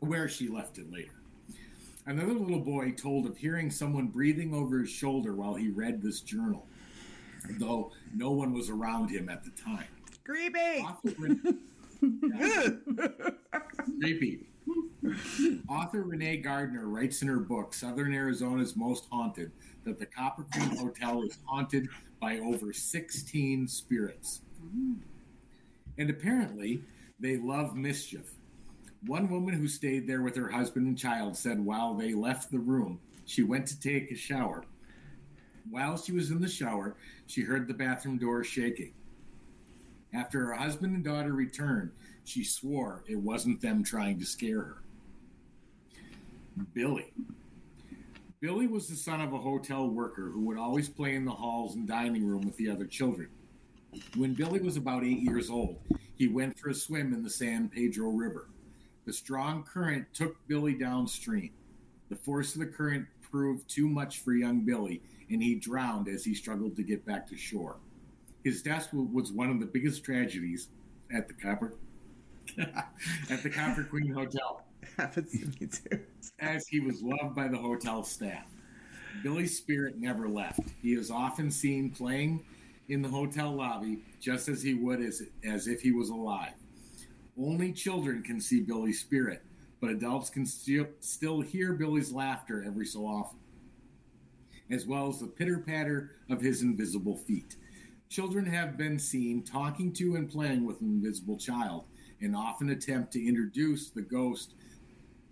[SPEAKER 6] Where she left it later. Another little boy told of hearing someone breathing over his shoulder while he read this journal, though no one was around him at the time.
[SPEAKER 1] Creepy.
[SPEAKER 6] Yeah, creepy. Author Renee Gardner writes in her book, Southern Arizona's Most Haunted, that the Copper Queen Hotel is haunted by over 16 spirits. And apparently, they love mischief. One woman who stayed there with her husband and child said while they left the room, she went to take a shower. While she was in the shower, she heard the bathroom door shaking. After her husband and daughter returned, she swore it wasn't them trying to scare her. Billy. Billy was the son of a hotel worker who would always play in the halls and dining room with the other children. When Billy was about eight years old, he went for a swim in the San Pedro River. The strong current took Billy downstream. The force of the current proved too much for young Billy, and he drowned as he struggled to get back to shore. His death was one of the biggest tragedies at the Copper at the Copper Queen Hotel
[SPEAKER 1] Happens to me too.
[SPEAKER 6] as he was loved by the hotel staff. Billy's spirit never left. He is often seen playing in the hotel lobby just as he would as, as if he was alive. Only children can see Billy's spirit, but adults can still, still hear Billy's laughter every so often, as well as the pitter patter of his invisible feet. Children have been seen talking to and playing with an invisible child and often attempt to introduce the ghost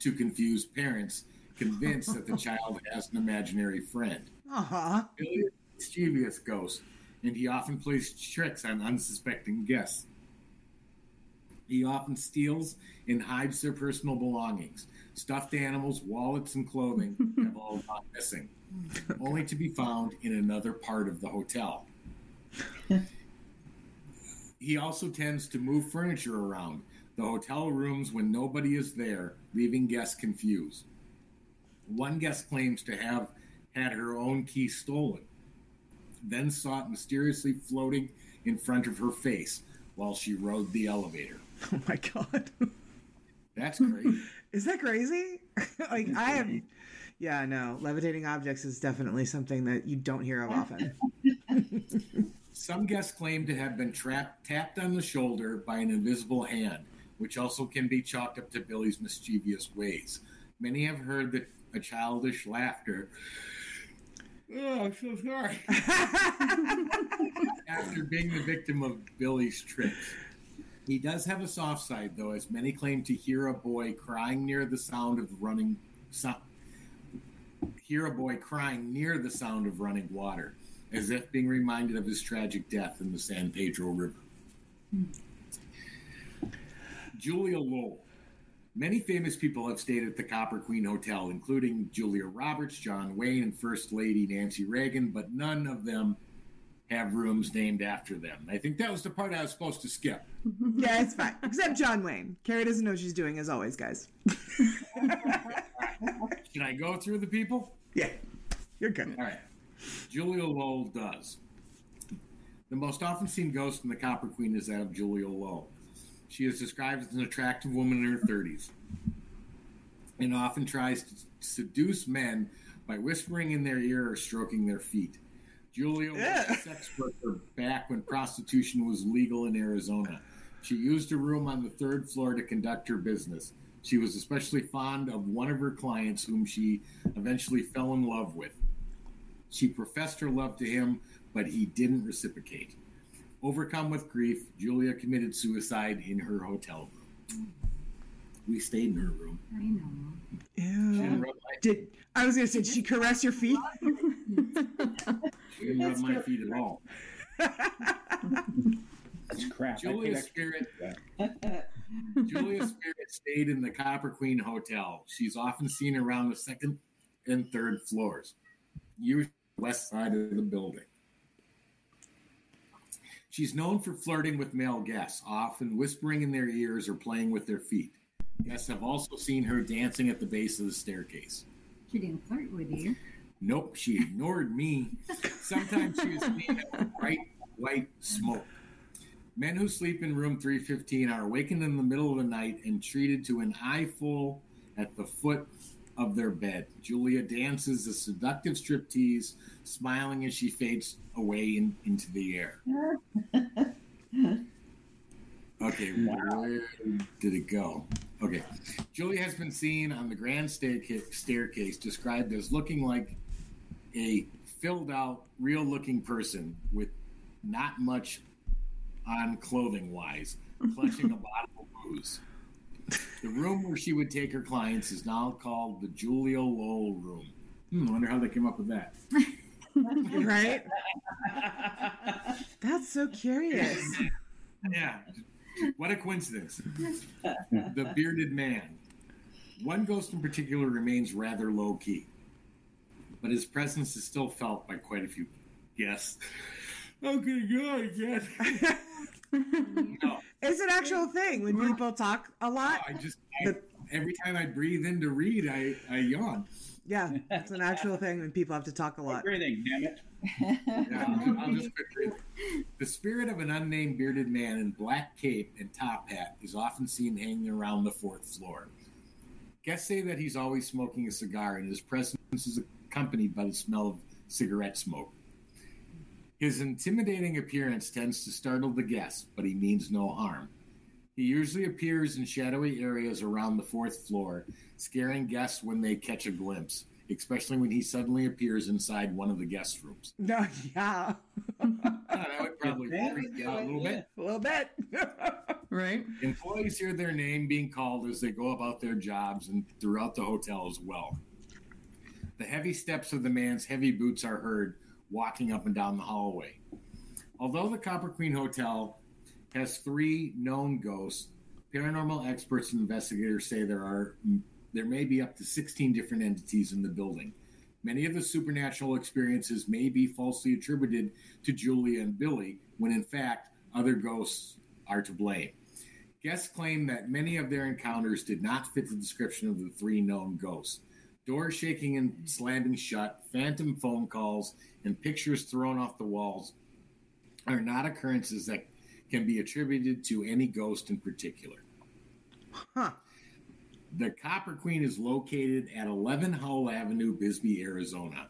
[SPEAKER 6] to confuse parents, convinced that the child has an imaginary friend.
[SPEAKER 1] Aw.
[SPEAKER 6] Billy is a mischievous ghost, and he often plays tricks on unsuspecting guests. He often steals and hides their personal belongings. Stuffed animals, wallets, and clothing have all gone missing, only to be found in another part of the hotel. he also tends to move furniture around the hotel rooms when nobody is there, leaving guests confused. One guest claims to have had her own key stolen, then saw it mysteriously floating in front of her face while she rode the elevator.
[SPEAKER 1] Oh my god.
[SPEAKER 6] That's crazy.
[SPEAKER 1] Is that crazy? like I have yeah, no. Levitating objects is definitely something that you don't hear of often.
[SPEAKER 6] Some guests claim to have been trapped, tapped on the shoulder by an invisible hand, which also can be chalked up to Billy's mischievous ways. Many have heard that a childish laughter. Oh, I'm so sorry. After being the victim of Billy's tricks. He does have a soft side, though, as many claim to hear a boy crying near the sound of running. So, hear a boy crying near the sound of running water, as if being reminded of his tragic death in the San Pedro River. Hmm. Julia Lowell. Many famous people have stayed at the Copper Queen Hotel, including Julia Roberts, John Wayne, and First Lady Nancy Reagan, but none of them have rooms named after them. I think that was the part I was supposed to skip.
[SPEAKER 1] Yeah, it's fine. Except John Wayne. Carrie doesn't know what she's doing, as always, guys.
[SPEAKER 6] Can I go through the people?
[SPEAKER 1] Yeah, you're good.
[SPEAKER 6] All right. Julia Lowell does. The most often seen ghost in the Copper Queen is that of Julia Lowell. She is described as an attractive woman in her 30s and often tries to seduce men by whispering in their ear or stroking their feet. Julia was a sex worker back when prostitution was legal in Arizona. She used a room on the third floor to conduct her business. She was especially fond of one of her clients, whom she eventually fell in love with. She professed her love to him, but he didn't reciprocate. Overcome with grief, Julia committed suicide in her hotel room. We stayed in her room.
[SPEAKER 3] I know.
[SPEAKER 6] She
[SPEAKER 1] Ew.
[SPEAKER 6] didn't rub my,
[SPEAKER 1] Did I was gonna say, did she caress your feet?
[SPEAKER 6] she didn't rub my feet at all.
[SPEAKER 5] That's crap. I
[SPEAKER 6] Julia's spirit Julia's spirit stayed in the Copper Queen Hotel. She's often seen around the second and third floors, usually west side of the building. She's known for flirting with male guests, often whispering in their ears or playing with their feet. Guests have also seen her dancing at the base of the staircase.
[SPEAKER 3] She didn't flirt with you.
[SPEAKER 6] Nope, she ignored me. Sometimes she was seen of bright white smoke. Men who sleep in room 315 are awakened in the middle of the night and treated to an eyeful at the foot of their bed. Julia dances a seductive striptease, smiling as she fades away in, into the air. Okay, where did it go? Okay. Julia has been seen on the grand staircase described as looking like a filled out, real looking person with not much on clothing wise, clutching a bottle of booze. The room where she would take her clients is now called the Julia Lowell Room. Hmm, I wonder how they came up with that.
[SPEAKER 1] right? That's so curious.
[SPEAKER 6] Yeah. What a coincidence. the bearded man. One ghost in particular remains rather low key, but his presence is still felt by quite a few guests. I'm gonna go again. no,
[SPEAKER 1] It's an actual thing when people talk a lot.
[SPEAKER 6] I just I, every time I breathe in to read, I, I yawn.
[SPEAKER 1] Yeah, it's an actual thing when people have to talk a lot.
[SPEAKER 5] Breathing, damn it.
[SPEAKER 6] Yeah, I'll just, I'll just quit breathing. The spirit of an unnamed bearded man in black cape and top hat is often seen hanging around the fourth floor. Guests say that he's always smoking a cigar, and his presence is accompanied by the smell of cigarette smoke. His intimidating appearance tends to startle the guests, but he means no harm. He usually appears in shadowy areas around the fourth floor, scaring guests when they catch a glimpse, especially when he suddenly appears inside one of the guest rooms.
[SPEAKER 1] No, yeah,
[SPEAKER 6] that would probably freak out a little bit.
[SPEAKER 1] a little bit.
[SPEAKER 2] right?
[SPEAKER 6] Employees hear their name being called as they go about their jobs and throughout the hotel as well. The heavy steps of the man's heavy boots are heard walking up and down the hallway. Although the Copper Queen Hotel has three known ghosts, paranormal experts and investigators say there are there may be up to 16 different entities in the building. Many of the supernatural experiences may be falsely attributed to Julia and Billy, when in fact other ghosts are to blame. Guests claim that many of their encounters did not fit the description of the three known ghosts. Doors shaking and slamming shut, phantom phone calls, and pictures thrown off the walls are not occurrences that can be attributed to any ghost in particular.
[SPEAKER 1] Huh.
[SPEAKER 6] The Copper Queen is located at 11 Howell Avenue, Bisbee, Arizona.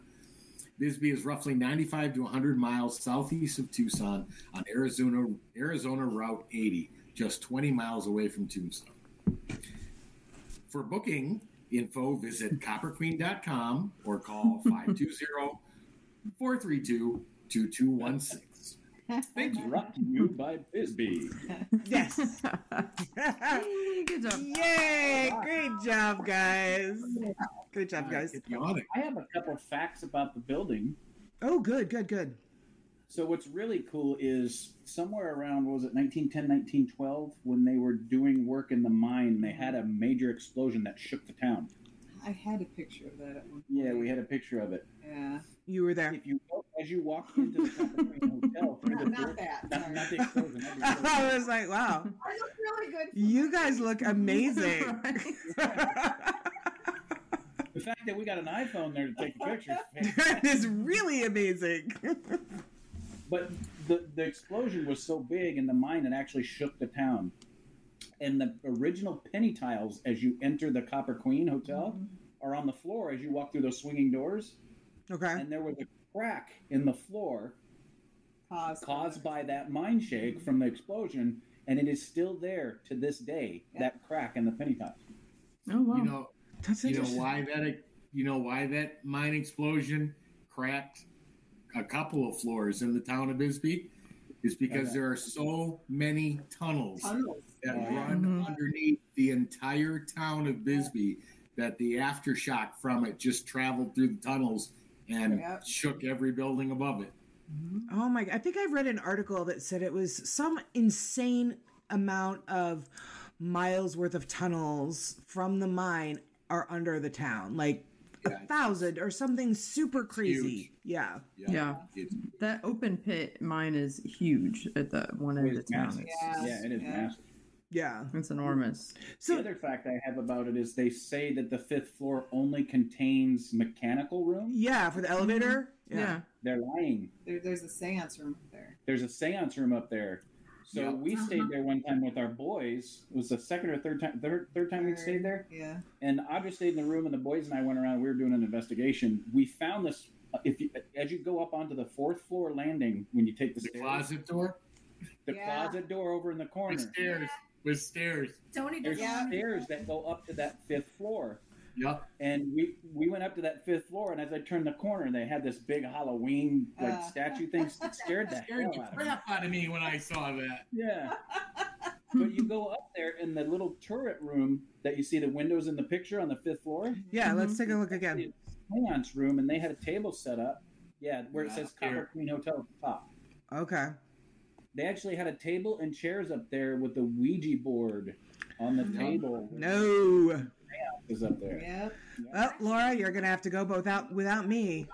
[SPEAKER 6] Bisbee is roughly 95 to 100 miles southeast of Tucson on Arizona Arizona Route 80, just 20 miles away from Tombstone. For booking info, visit copperqueen.com or call 520-432-2216. Thank you.
[SPEAKER 5] Brought to you by Bisbee.
[SPEAKER 1] yes.
[SPEAKER 2] Good job.
[SPEAKER 1] Yay! Great job, guys. Great job, guys.
[SPEAKER 5] I have a couple of facts about the building.
[SPEAKER 1] Oh, good, good, good.
[SPEAKER 5] So what's really cool is somewhere around what was it 1910 1912 when they were doing work in the mine they had a major explosion that shook the town.
[SPEAKER 4] I had a picture of that at one
[SPEAKER 5] Yeah, we had a picture of it.
[SPEAKER 4] Yeah.
[SPEAKER 1] You were there.
[SPEAKER 5] If you as you walk into the Copper Queen Hotel, through the
[SPEAKER 4] Not,
[SPEAKER 5] door,
[SPEAKER 4] that.
[SPEAKER 5] not, not the explosion. that'd
[SPEAKER 1] I was like, wow,
[SPEAKER 4] I look really good.
[SPEAKER 1] you
[SPEAKER 4] my
[SPEAKER 1] guys look amazing.
[SPEAKER 5] the fact that we got an iPhone there to take the pictures.
[SPEAKER 1] is really amazing.
[SPEAKER 5] But the, the explosion was so big in the mine it actually shook the town. And the original penny tiles as you enter the Copper Queen Hotel mm-hmm. are on the floor as you walk through those swinging doors.
[SPEAKER 1] Okay.
[SPEAKER 5] And there was a crack in the floor
[SPEAKER 4] Caused,
[SPEAKER 5] caused by that mine shake from the explosion, and it is still there to this day.
[SPEAKER 4] Yeah.
[SPEAKER 5] That crack in the penny tiles.
[SPEAKER 2] Oh wow.
[SPEAKER 6] You know,
[SPEAKER 1] That's
[SPEAKER 6] you know why that you know why that mine explosion cracked a couple of floors in the town of Bisbee is because
[SPEAKER 5] Okay.
[SPEAKER 6] there are so many tunnels
[SPEAKER 4] tunnels.
[SPEAKER 6] that
[SPEAKER 5] yeah.
[SPEAKER 6] run
[SPEAKER 2] Mhm.
[SPEAKER 6] underneath the entire town of Bisbee that the aftershock from it just traveled through the tunnels and
[SPEAKER 4] Yep.
[SPEAKER 6] shook every building above it.
[SPEAKER 1] Oh my! I think I read an article that said it was some insane amount of miles worth of tunnels from the mine are under the town, like a thousand or something super crazy.
[SPEAKER 6] huge.
[SPEAKER 1] Yeah.
[SPEAKER 2] Yeah.
[SPEAKER 6] It's-
[SPEAKER 2] That open pit mine is huge at the one end of
[SPEAKER 5] It's
[SPEAKER 2] town.
[SPEAKER 5] massive.
[SPEAKER 4] Yes,
[SPEAKER 5] Yeah, it is
[SPEAKER 4] yeah.
[SPEAKER 5] massive.
[SPEAKER 1] Yeah.
[SPEAKER 2] it's enormous.
[SPEAKER 5] the
[SPEAKER 1] So
[SPEAKER 5] other fact I have about it is they say that the fifth floor only contains mechanical rooms.
[SPEAKER 1] yeah, for the elevator. Mm-hmm.
[SPEAKER 2] Yeah.
[SPEAKER 5] They're lying.
[SPEAKER 4] There, there's a seance room up there.
[SPEAKER 5] There's a seance room up there. So
[SPEAKER 6] Yeah.
[SPEAKER 5] we stayed there one time with our boys. It was the second or third time, third, third time we stayed there.
[SPEAKER 4] Yeah.
[SPEAKER 5] And Audra stayed in the room, and the boys and I went around. We were doing an investigation. We found this. Uh, if you, as you go up onto the fourth floor landing, when you take the,
[SPEAKER 6] The
[SPEAKER 5] stairs,
[SPEAKER 6] closet door
[SPEAKER 5] the
[SPEAKER 4] Yeah.
[SPEAKER 5] closet door over in the corner.
[SPEAKER 6] with stairs. With stairs.
[SPEAKER 3] Tony
[SPEAKER 5] There's
[SPEAKER 4] Yeah.
[SPEAKER 5] stairs that go up to that fifth floor.
[SPEAKER 6] Yep.
[SPEAKER 5] And we we went up to that fifth floor, and as I turned the corner, they had this big Halloween like
[SPEAKER 4] Uh.
[SPEAKER 5] statue thing. Scared the
[SPEAKER 6] Scared
[SPEAKER 5] hell
[SPEAKER 6] the
[SPEAKER 5] out of me.
[SPEAKER 6] crap out of me when I saw that.
[SPEAKER 5] Yeah. but you go up there in the little turret room that you see the windows in the picture on the fifth floor.
[SPEAKER 1] Yeah. Let's
[SPEAKER 2] Mhm.
[SPEAKER 1] take a look again.
[SPEAKER 5] It's a seance room, and they had a table set up. Yeah, where it
[SPEAKER 6] Yeah,
[SPEAKER 5] says
[SPEAKER 6] here.
[SPEAKER 5] Copper Queen Hotel at the top.
[SPEAKER 1] Okay.
[SPEAKER 5] They actually had a table and chairs up there with the Ouija board on the table.
[SPEAKER 1] No.
[SPEAKER 5] Is up there.
[SPEAKER 4] Yep.
[SPEAKER 1] Well, Laura, you're gonna have to go both out without me.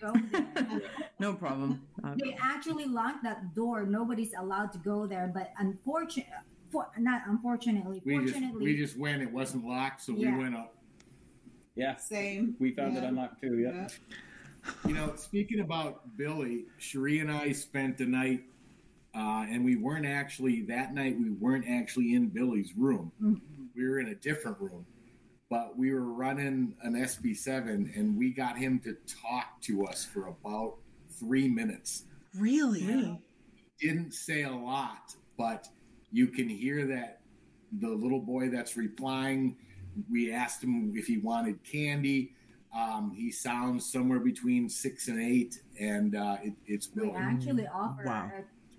[SPEAKER 3] go there.
[SPEAKER 2] No problem.
[SPEAKER 3] They actually locked that door. Nobody's allowed to go there. But unfortunately, for, not unfortunately,
[SPEAKER 6] We just
[SPEAKER 3] fortunately,
[SPEAKER 6] we just went. It wasn't locked, so
[SPEAKER 3] Yeah.
[SPEAKER 6] we went up.
[SPEAKER 5] Yeah,
[SPEAKER 4] Same.
[SPEAKER 5] we found it unlocked too. Yeah.
[SPEAKER 6] You know, speaking about Billy, Cherie and I spent the night, uh, and we weren't actually that night. We weren't actually in Billy's room.
[SPEAKER 3] Mhm.
[SPEAKER 6] We were in a different room, but we were running an SB7, and we got him to talk to us for about three minutes.
[SPEAKER 1] Really?
[SPEAKER 2] really?
[SPEAKER 6] Didn't say a lot, but you can hear that the little boy that's replying. We asked him if he wanted candy. Um, he sounds somewhere between six and eight, and uh, it, it's
[SPEAKER 3] we actually offer
[SPEAKER 1] Wow.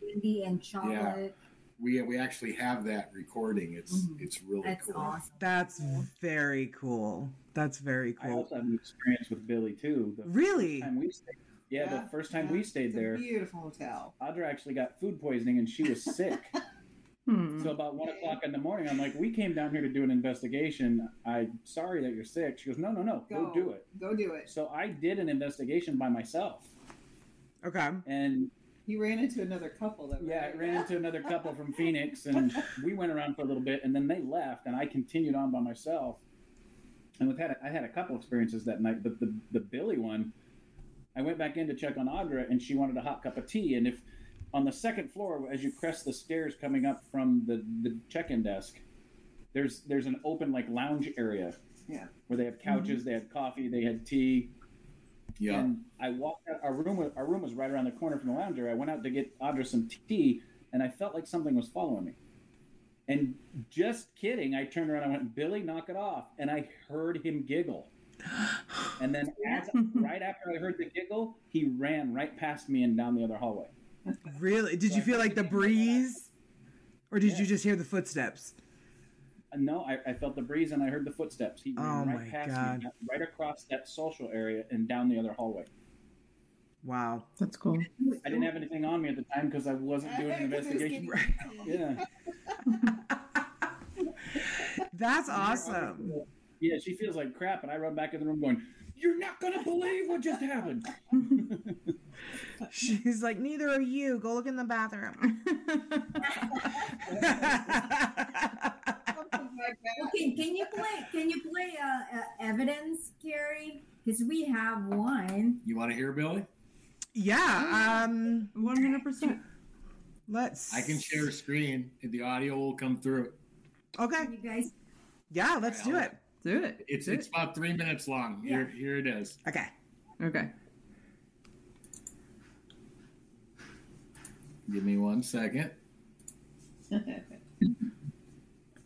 [SPEAKER 3] candy and chocolate.
[SPEAKER 6] We we actually have that recording. It's
[SPEAKER 3] Mhm.
[SPEAKER 6] it's really
[SPEAKER 3] That's
[SPEAKER 6] cool.
[SPEAKER 3] awesome.
[SPEAKER 1] That's very cool. That's very
[SPEAKER 5] I
[SPEAKER 1] cool.
[SPEAKER 5] also have an experience with Billy too. The
[SPEAKER 1] Really?
[SPEAKER 5] first time we stayed, yeah,
[SPEAKER 4] Yeah,
[SPEAKER 5] the first time
[SPEAKER 4] yeah.
[SPEAKER 5] we stayed
[SPEAKER 4] It's a
[SPEAKER 5] there,
[SPEAKER 4] beautiful hotel.
[SPEAKER 5] Audra actually got food poisoning and she was sick.
[SPEAKER 2] Hmm.
[SPEAKER 5] so about one o'clock in the morning, I'm like, "We came down here to do an investigation. I'm sorry that you're sick." She goes, "No, no, no, go,
[SPEAKER 4] Go.
[SPEAKER 5] do it."
[SPEAKER 4] Go do it.
[SPEAKER 5] So I did an investigation by myself,
[SPEAKER 1] Okay.
[SPEAKER 5] and
[SPEAKER 4] You ran into another couple though.
[SPEAKER 5] yeah, I ran into another couple from Phoenix, and we went around for a little bit, and then they left, and I continued on by myself. And we've had a, I had a couple experiences that night, but the the Billy one, I went back in to check on Audra, and she wanted a hot cup of tea, and if on the second floor, as you crest the stairs coming up from the the check-in desk, there's there's an open like lounge area,
[SPEAKER 4] Yeah.
[SPEAKER 5] where they have couches, mm-hmm. they had coffee, they had tea,
[SPEAKER 6] Yeah.
[SPEAKER 5] and I walked out. Our room, was, our room was right around the corner from the lounge. I went out to get Audra some tea, and I felt like something was following me. And just kidding, I turned around. I went, "Billy, knock it off!" And I heard him giggle. And then, as, right after I heard the giggle, he ran right past me and down the other hallway.
[SPEAKER 1] Really? Did you feel like the breeze? Or did
[SPEAKER 5] Yeah.
[SPEAKER 1] you just hear the footsteps?
[SPEAKER 5] No, I, I felt the breeze and I heard the footsteps. He oh ran
[SPEAKER 1] Oh
[SPEAKER 5] right past
[SPEAKER 1] God.
[SPEAKER 5] me, right across that social area and down the other hallway.
[SPEAKER 1] Wow.
[SPEAKER 2] That's cool.
[SPEAKER 5] I didn't have anything on me at the time because I wasn't doing an
[SPEAKER 4] Because it was
[SPEAKER 5] investigation.
[SPEAKER 4] getting-
[SPEAKER 5] Yeah.
[SPEAKER 1] That's awesome.
[SPEAKER 5] Yeah, she feels like crap, and I run back in the room going, "You're not gonna believe what just happened."
[SPEAKER 1] She's like, neither are you. Go look in the bathroom.
[SPEAKER 4] Something like that.
[SPEAKER 3] Okay, can you play? Can you play uh, uh, evidence, Carrie? Because we have one.
[SPEAKER 6] You want to hear Billy?
[SPEAKER 1] Yeah. Um.
[SPEAKER 2] One hundred percent.
[SPEAKER 1] Let's.
[SPEAKER 6] I can share a screen and the audio will come through.
[SPEAKER 1] Okay.
[SPEAKER 3] You guys?
[SPEAKER 1] Yeah. Let's do it.
[SPEAKER 2] Do it.
[SPEAKER 6] It's
[SPEAKER 2] Do
[SPEAKER 6] it's about three minutes long. Here here it is.
[SPEAKER 1] Okay.
[SPEAKER 2] okay.
[SPEAKER 6] Give me one second.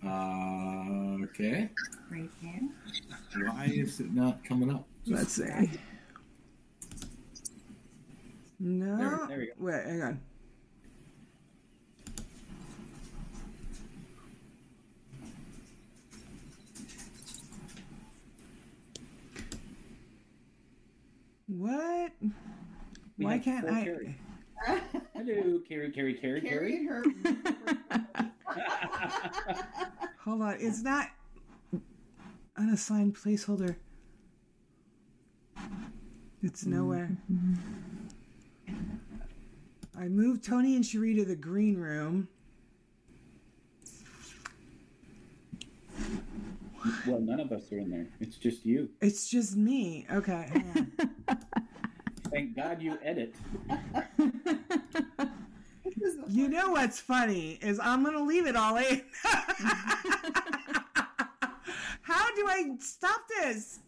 [SPEAKER 6] Uh, okay.
[SPEAKER 3] Right there.
[SPEAKER 6] Why is it not coming up?
[SPEAKER 1] Let's see. No.
[SPEAKER 5] There- there we go.
[SPEAKER 1] Wait. Hang on. What?
[SPEAKER 5] We
[SPEAKER 1] Why can't I?
[SPEAKER 5] Carrie. Hello, Carrie, Carrie, Carrie,
[SPEAKER 4] Carrie
[SPEAKER 5] Carrie.
[SPEAKER 4] her.
[SPEAKER 1] Hold on. It's not unassigned placeholder. It's nowhere. Mm-hmm. I moved Tony and Cherie to the green room.
[SPEAKER 5] well, none of us are in there. It's just you.
[SPEAKER 1] It's just me. Okay.
[SPEAKER 5] Thank God you edit.
[SPEAKER 4] This is the
[SPEAKER 1] you know what's funny is I'm gonna leave it all in. How do I stop this?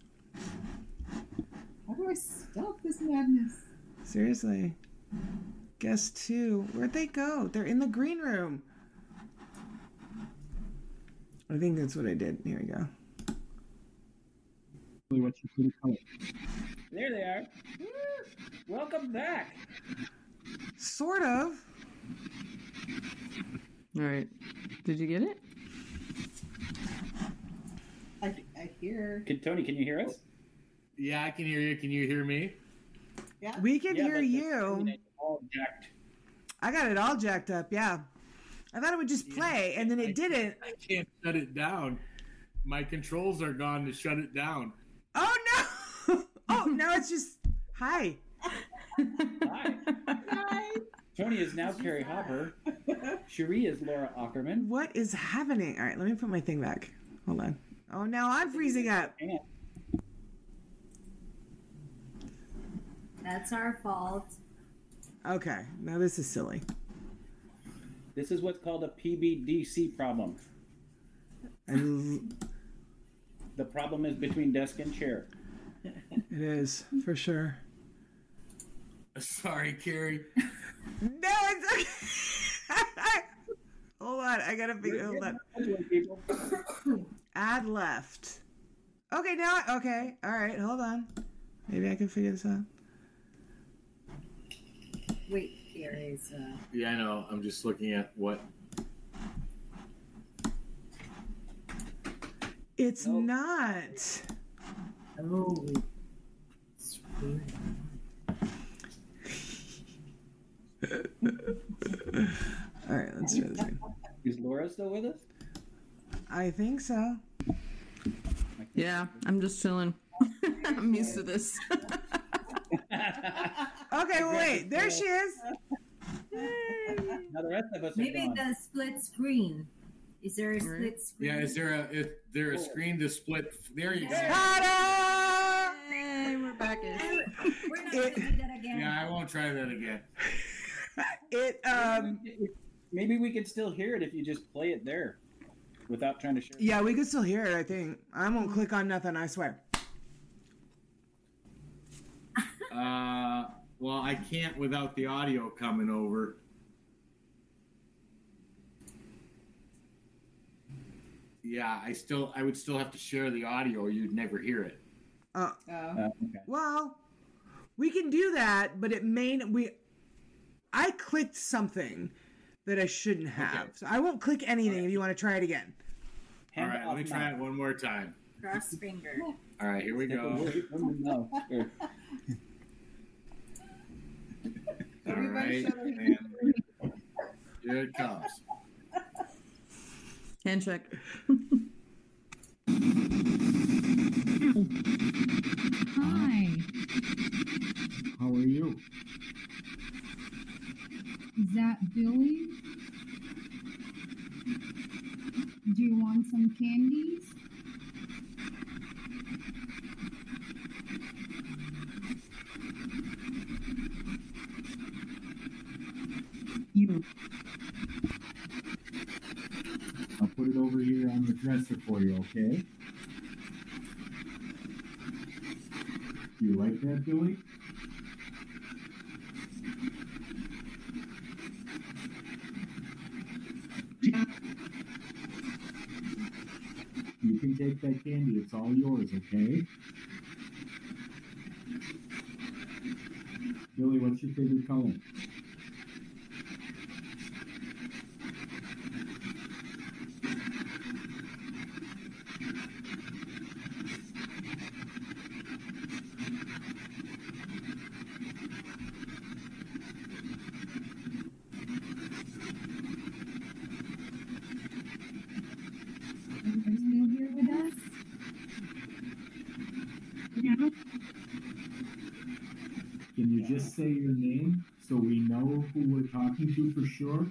[SPEAKER 4] How do I stop this madness?
[SPEAKER 1] Seriously. Guess two. Where'd they go? They're in the green room. I think that's what I did. Here we go.
[SPEAKER 5] There they are. Welcome back.
[SPEAKER 1] Sort of.
[SPEAKER 2] All right. Did you get it?
[SPEAKER 4] I, I hear.
[SPEAKER 5] Can, Tony, can you hear us?
[SPEAKER 6] Yeah, I can hear you. Can you hear me?
[SPEAKER 4] Yeah.
[SPEAKER 1] We can
[SPEAKER 5] Yeah,
[SPEAKER 1] hear
[SPEAKER 5] but the
[SPEAKER 1] you.
[SPEAKER 5] Internet all jacked.
[SPEAKER 1] I got it all jacked up, yeah. I thought it would just play, and then it didn't.
[SPEAKER 6] I can't shut it down. My controls are gone to shut it down.
[SPEAKER 1] Oh no! oh, now it's just hi.
[SPEAKER 5] Hi. Tony is now Carrie Hopper. Cherie is Laura Ackerman.
[SPEAKER 1] What is happening? All right, let me put my thing back. Hold on. Oh, now I'm freezing up.
[SPEAKER 5] Hang on.
[SPEAKER 3] That's our fault.
[SPEAKER 1] Okay, now this is silly.
[SPEAKER 5] This is what's called a PBDC problem.
[SPEAKER 1] And
[SPEAKER 5] The problem is between desk and chair.
[SPEAKER 1] it is for sure.
[SPEAKER 6] Sorry, Carrie.
[SPEAKER 1] No, it's okay. hold on, I gotta figure. Hold on. Add left. Okay, now. I- Okay, all right. Hold on. Maybe I can figure this out.
[SPEAKER 3] Wait, here is. Uh,
[SPEAKER 6] Yeah, I know. I'm just looking at what.
[SPEAKER 1] It's
[SPEAKER 5] Nope.
[SPEAKER 1] not.
[SPEAKER 3] oh.
[SPEAKER 1] All right, let's try this again.
[SPEAKER 5] Is Laura still with us?
[SPEAKER 1] I think so.
[SPEAKER 2] Yeah, I'm just chilling. I'm used to this.
[SPEAKER 1] Okay, well, wait. There she is.
[SPEAKER 5] Now the rest of us
[SPEAKER 3] Maybe the split screen. Is there a split screen?
[SPEAKER 6] Yeah, is there a is there a screen to split? There you go.
[SPEAKER 1] Ta-da!
[SPEAKER 2] Hey, we're back.
[SPEAKER 3] We're not going to do that again.
[SPEAKER 6] Yeah, I won't try that again.
[SPEAKER 1] It um.
[SPEAKER 5] Maybe we could still hear it if you just play it there without trying to share. it.
[SPEAKER 1] Yeah, we can still hear it. I think I won't click on nothing. I swear.
[SPEAKER 6] Uh, well, I can't without the audio coming over. Yeah, I still I would still have to share the audio. or You'd never hear it.
[SPEAKER 1] Uh,
[SPEAKER 4] Oh.
[SPEAKER 5] Uh, okay.
[SPEAKER 1] well, we can do that, but it may we. I clicked something that I shouldn't have, so I won't click anything. If you want to try it again.
[SPEAKER 6] All
[SPEAKER 5] Hand
[SPEAKER 6] right, let me
[SPEAKER 5] off
[SPEAKER 6] try
[SPEAKER 5] now.
[SPEAKER 6] it one more time.
[SPEAKER 3] Cross finger.
[SPEAKER 6] All right, here we go.
[SPEAKER 5] word from the mouth. Here.
[SPEAKER 6] All
[SPEAKER 4] Everybody
[SPEAKER 6] right,
[SPEAKER 4] shut their
[SPEAKER 6] and here it comes.
[SPEAKER 2] Handshake.
[SPEAKER 7] Hi.
[SPEAKER 6] How are you?
[SPEAKER 7] Is that Billy? Do you want some candies?
[SPEAKER 6] I'll put it over here on the dresser for you, okay? Do you like that, Billy? You can take that candy. It's all yours, okay? Billy, what's your favorite color?
[SPEAKER 7] Are you still here with us? Yeah.
[SPEAKER 6] Can you just say your name so we know who to for sure?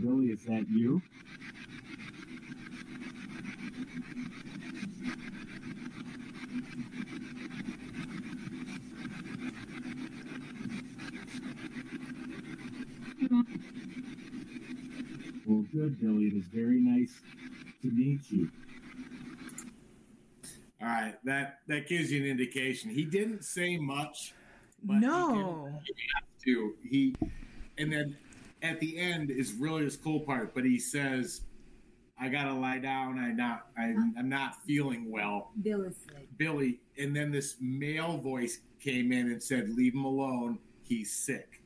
[SPEAKER 6] Billy, is that you? Well, good, Billy. It is very nice to meet you. All right, that that gives you an indication. He didn't say much. but he
[SPEAKER 1] No.
[SPEAKER 6] didn't have to. He and then at the end is really his cool part. But he says, "I gotta lie down. I not. I'm, I'm not feeling well."
[SPEAKER 3] Billy's sick.
[SPEAKER 6] Billy, and then this male voice came in and said, "Leave him alone. He's sick."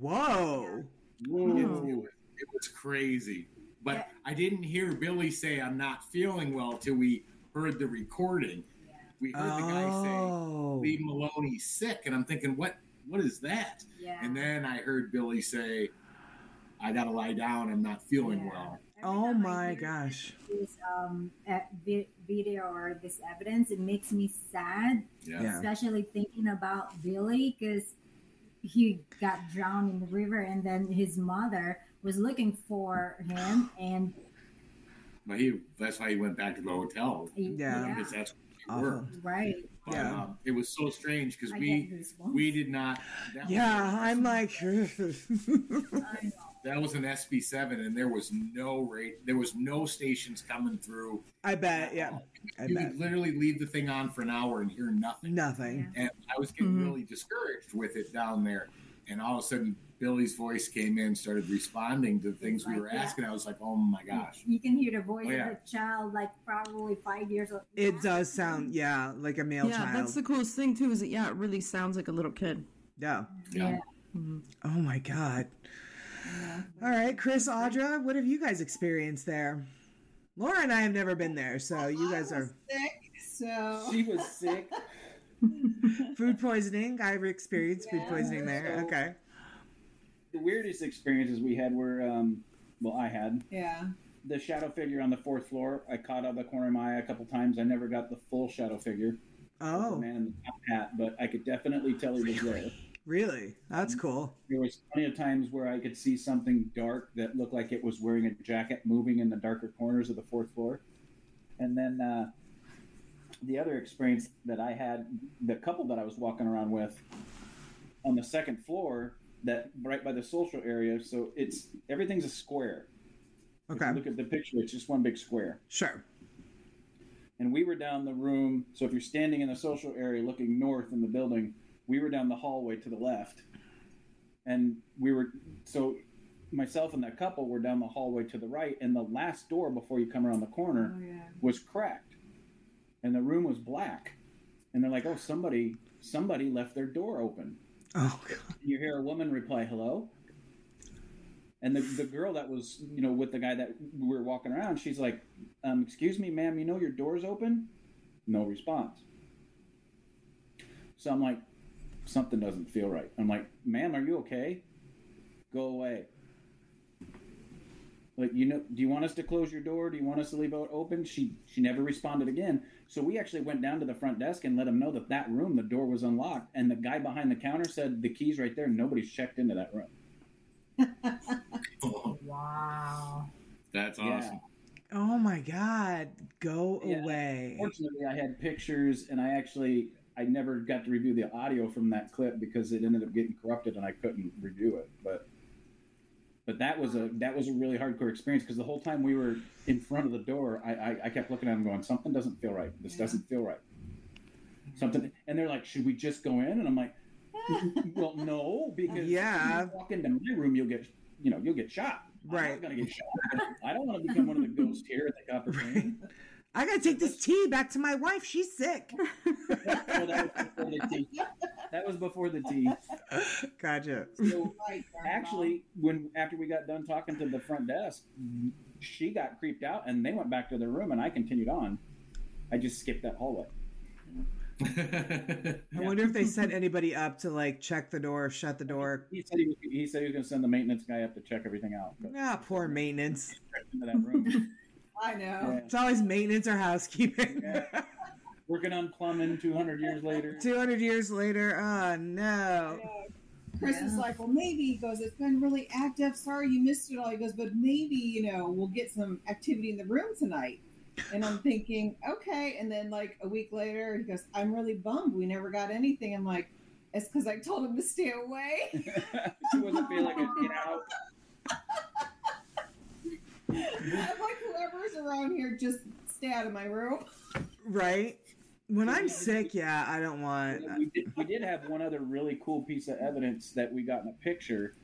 [SPEAKER 1] Whoa.
[SPEAKER 6] It, it was, it was crazy. But I didn't hear Billy say, "I'm not feeling well" till we heard the recording. We heard the guy say,
[SPEAKER 1] Oh.
[SPEAKER 6] "Leave him alone. He's sick," and I'm thinking, "What? What is that?"
[SPEAKER 3] Yeah.
[SPEAKER 6] And then I heard Billy say, "I gotta lie down. I'm not feeling
[SPEAKER 3] Yeah.
[SPEAKER 6] well."
[SPEAKER 1] Oh my gosh.
[SPEAKER 3] This um video or this evidence, it makes me sad,
[SPEAKER 6] Yeah.
[SPEAKER 1] Yeah.
[SPEAKER 3] especially thinking about Billy because he got drowned in the river, and then his mother was looking for him, and
[SPEAKER 6] But he that's why he went back to the hotel
[SPEAKER 1] Yeah.
[SPEAKER 6] because that's where he
[SPEAKER 1] Awful.
[SPEAKER 6] worked.
[SPEAKER 3] right.
[SPEAKER 6] But,
[SPEAKER 1] Yeah.
[SPEAKER 6] um, it was so strange because we we did not. That was-
[SPEAKER 1] Yeah, I'm like,
[SPEAKER 3] I know.
[SPEAKER 6] That was an SB7, and there was no rate. There was no stations coming through.
[SPEAKER 1] I bet. Yeah, I
[SPEAKER 6] you
[SPEAKER 1] bet.
[SPEAKER 6] could literally leave the thing on for an hour and hear nothing.
[SPEAKER 1] Nothing.
[SPEAKER 6] And I was getting
[SPEAKER 2] Mhm.
[SPEAKER 6] really discouraged with it down there. And all of a sudden, Billy's voice came in, started responding to things we were
[SPEAKER 3] Yeah.
[SPEAKER 6] asking. I was like, "Oh my gosh!"
[SPEAKER 3] You can hear the voice
[SPEAKER 6] Oh, yeah.
[SPEAKER 3] of a child, like probably five years old.
[SPEAKER 1] It does sound, yeah, like a male
[SPEAKER 2] yeah,
[SPEAKER 1] child.
[SPEAKER 2] that's the coolest thing too. Is that yeah, it really sounds like a little kid.
[SPEAKER 1] yeah.
[SPEAKER 6] Yeah.
[SPEAKER 3] Yeah.
[SPEAKER 1] Oh my god. All right, Chris, Audra, what have you guys experienced there? Laura and I have never been there, so you guys
[SPEAKER 4] I
[SPEAKER 1] are
[SPEAKER 4] sick, so
[SPEAKER 5] She was sick.
[SPEAKER 1] food poisoning. I've experienced food poisoning there.
[SPEAKER 5] so-
[SPEAKER 1] Okay.
[SPEAKER 5] The weirdest experiences we had were, um, well, I had
[SPEAKER 4] yeah.
[SPEAKER 5] the shadow figure on the fourth floor. I caught out of the corner of my eye a couple times. I never got the full shadow figure. of The
[SPEAKER 1] Oh,
[SPEAKER 5] man in the top hat, but I could definitely tell he was there.
[SPEAKER 1] Really? That's cool.
[SPEAKER 5] There was plenty of times where I could see something dark that looked like it was wearing a jacket moving in the darker corners of the fourth floor. And then uh, the other experience that I had, the couple that I was walking around with on the second floor, that right by the social area. So it's everything's a square.
[SPEAKER 1] Okay.
[SPEAKER 5] look at the picture; it's just one big square.
[SPEAKER 1] Sure.
[SPEAKER 5] And we were down the room. So if you're standing in the social area looking north in the building, we were down the hallway to the left. And we were, so myself and that couple were down the hallway to the right. And the last door before you come around the corner
[SPEAKER 4] Oh yeah.
[SPEAKER 5] was cracked. And the room was black. And they're like, oh, somebody, somebody left their door open.
[SPEAKER 1] Oh god.
[SPEAKER 5] You hear a woman reply, hello? And the, the girl that was, you know, with the guy that we were walking around, she's like, um, "Excuse me, ma'am, you know your door's open." No response. So I'm like, something doesn't feel right. I'm like, "Ma'am, are you okay? Go away." Like, you know, do you want us to close your door? Do you want us to leave it open? She she never responded again. So we actually went down to the front desk and let them know that that room, the door was unlocked, and the guy behind the counter said the keys right there. Nobody's checked into that room.
[SPEAKER 3] Wow.
[SPEAKER 6] That's
[SPEAKER 5] Yeah.
[SPEAKER 6] awesome.
[SPEAKER 1] Oh my God. Go
[SPEAKER 5] Yeah.
[SPEAKER 1] away.
[SPEAKER 5] Fortunately, I had pictures, and I actually I never got to review the audio from that clip because it ended up getting corrupted, and I couldn't review it. But but that was a that was a really hardcore experience because the whole time we were in front of the door, I I, I kept looking at them going, something doesn't feel right. This
[SPEAKER 4] Yeah.
[SPEAKER 5] doesn't feel right. Something, and they're like, should we just go in? And I'm like, well, no, because
[SPEAKER 1] Yeah.
[SPEAKER 5] if you walk into my room, you'll get you know you'll get shot. I'm
[SPEAKER 1] Right.
[SPEAKER 5] not gonna get shot. I don't want to become one of the ghosts here at the Copper Queen.
[SPEAKER 1] I gotta take this tea back to my wife. She's sick.
[SPEAKER 5] Oh, that was before the tea. That was before the tea.
[SPEAKER 1] Gotcha.
[SPEAKER 5] So actually, when after we got done talking to the front desk, she got creeped out, and they went back to their room, and I continued on. I just skipped that hallway.
[SPEAKER 1] I wonder if they sent anybody up to like check the door, shut the door.
[SPEAKER 5] He said he was, he said he was going to send the maintenance guy up to check everything out. But
[SPEAKER 1] Ah, poor maintenance.
[SPEAKER 5] into that room.
[SPEAKER 4] I know.
[SPEAKER 5] Yeah.
[SPEAKER 1] It's always maintenance or housekeeping.
[SPEAKER 5] Yeah. Working on plumbing 200 years later.
[SPEAKER 1] 200 years later, oh no.
[SPEAKER 4] Yeah. Chris is like, well, maybe he goes, it's been really active. Sorry you missed it all. He goes, but maybe you know we'll get some activity in the room tonight. And I'm thinking, okay. And then like a week later, he goes, I'm really bummed we never got anything. I'm like, it's because I told him to stay away.
[SPEAKER 5] she wasn't feeling it. Get out.
[SPEAKER 4] I'm like, whoever's around here, just stay out of my room.
[SPEAKER 1] Right? When I'm sick, yeah, I don't want.
[SPEAKER 5] we, did, we did have one other really cool piece of evidence that we got in a picture.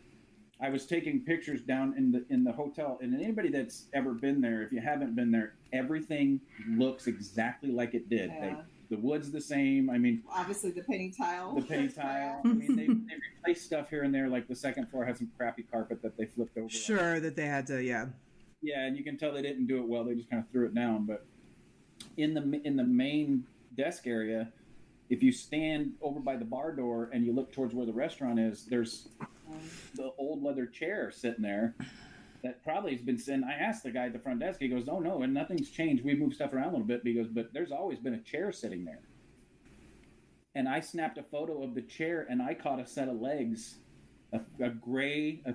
[SPEAKER 5] I was taking pictures down in the in the hotel, and anybody that's ever been there, if you haven't been there, everything looks exactly like it did. They, the wood's the same. I mean,
[SPEAKER 4] Obviously, the penny tile.
[SPEAKER 5] the penny tile. I mean, they, they replaced stuff here and there. Like the second floor has some crappy carpet that they flipped over.
[SPEAKER 1] Sure that they had to, yeah.
[SPEAKER 5] Yeah, and you can tell they didn't do it well. They just kind of threw it down. But in the in the main desk area, if you stand over by the bar door and you look towards where the restaurant is, there's the old leather chair sitting there that probably has been sitting. I asked the guy at the front desk. He goes, "Oh no, and nothing's changed. We moved stuff around a little bit." Goes, "But there's always been a chair sitting there." And I snapped a photo of the chair, and I caught a set of legs, a, a gray, a,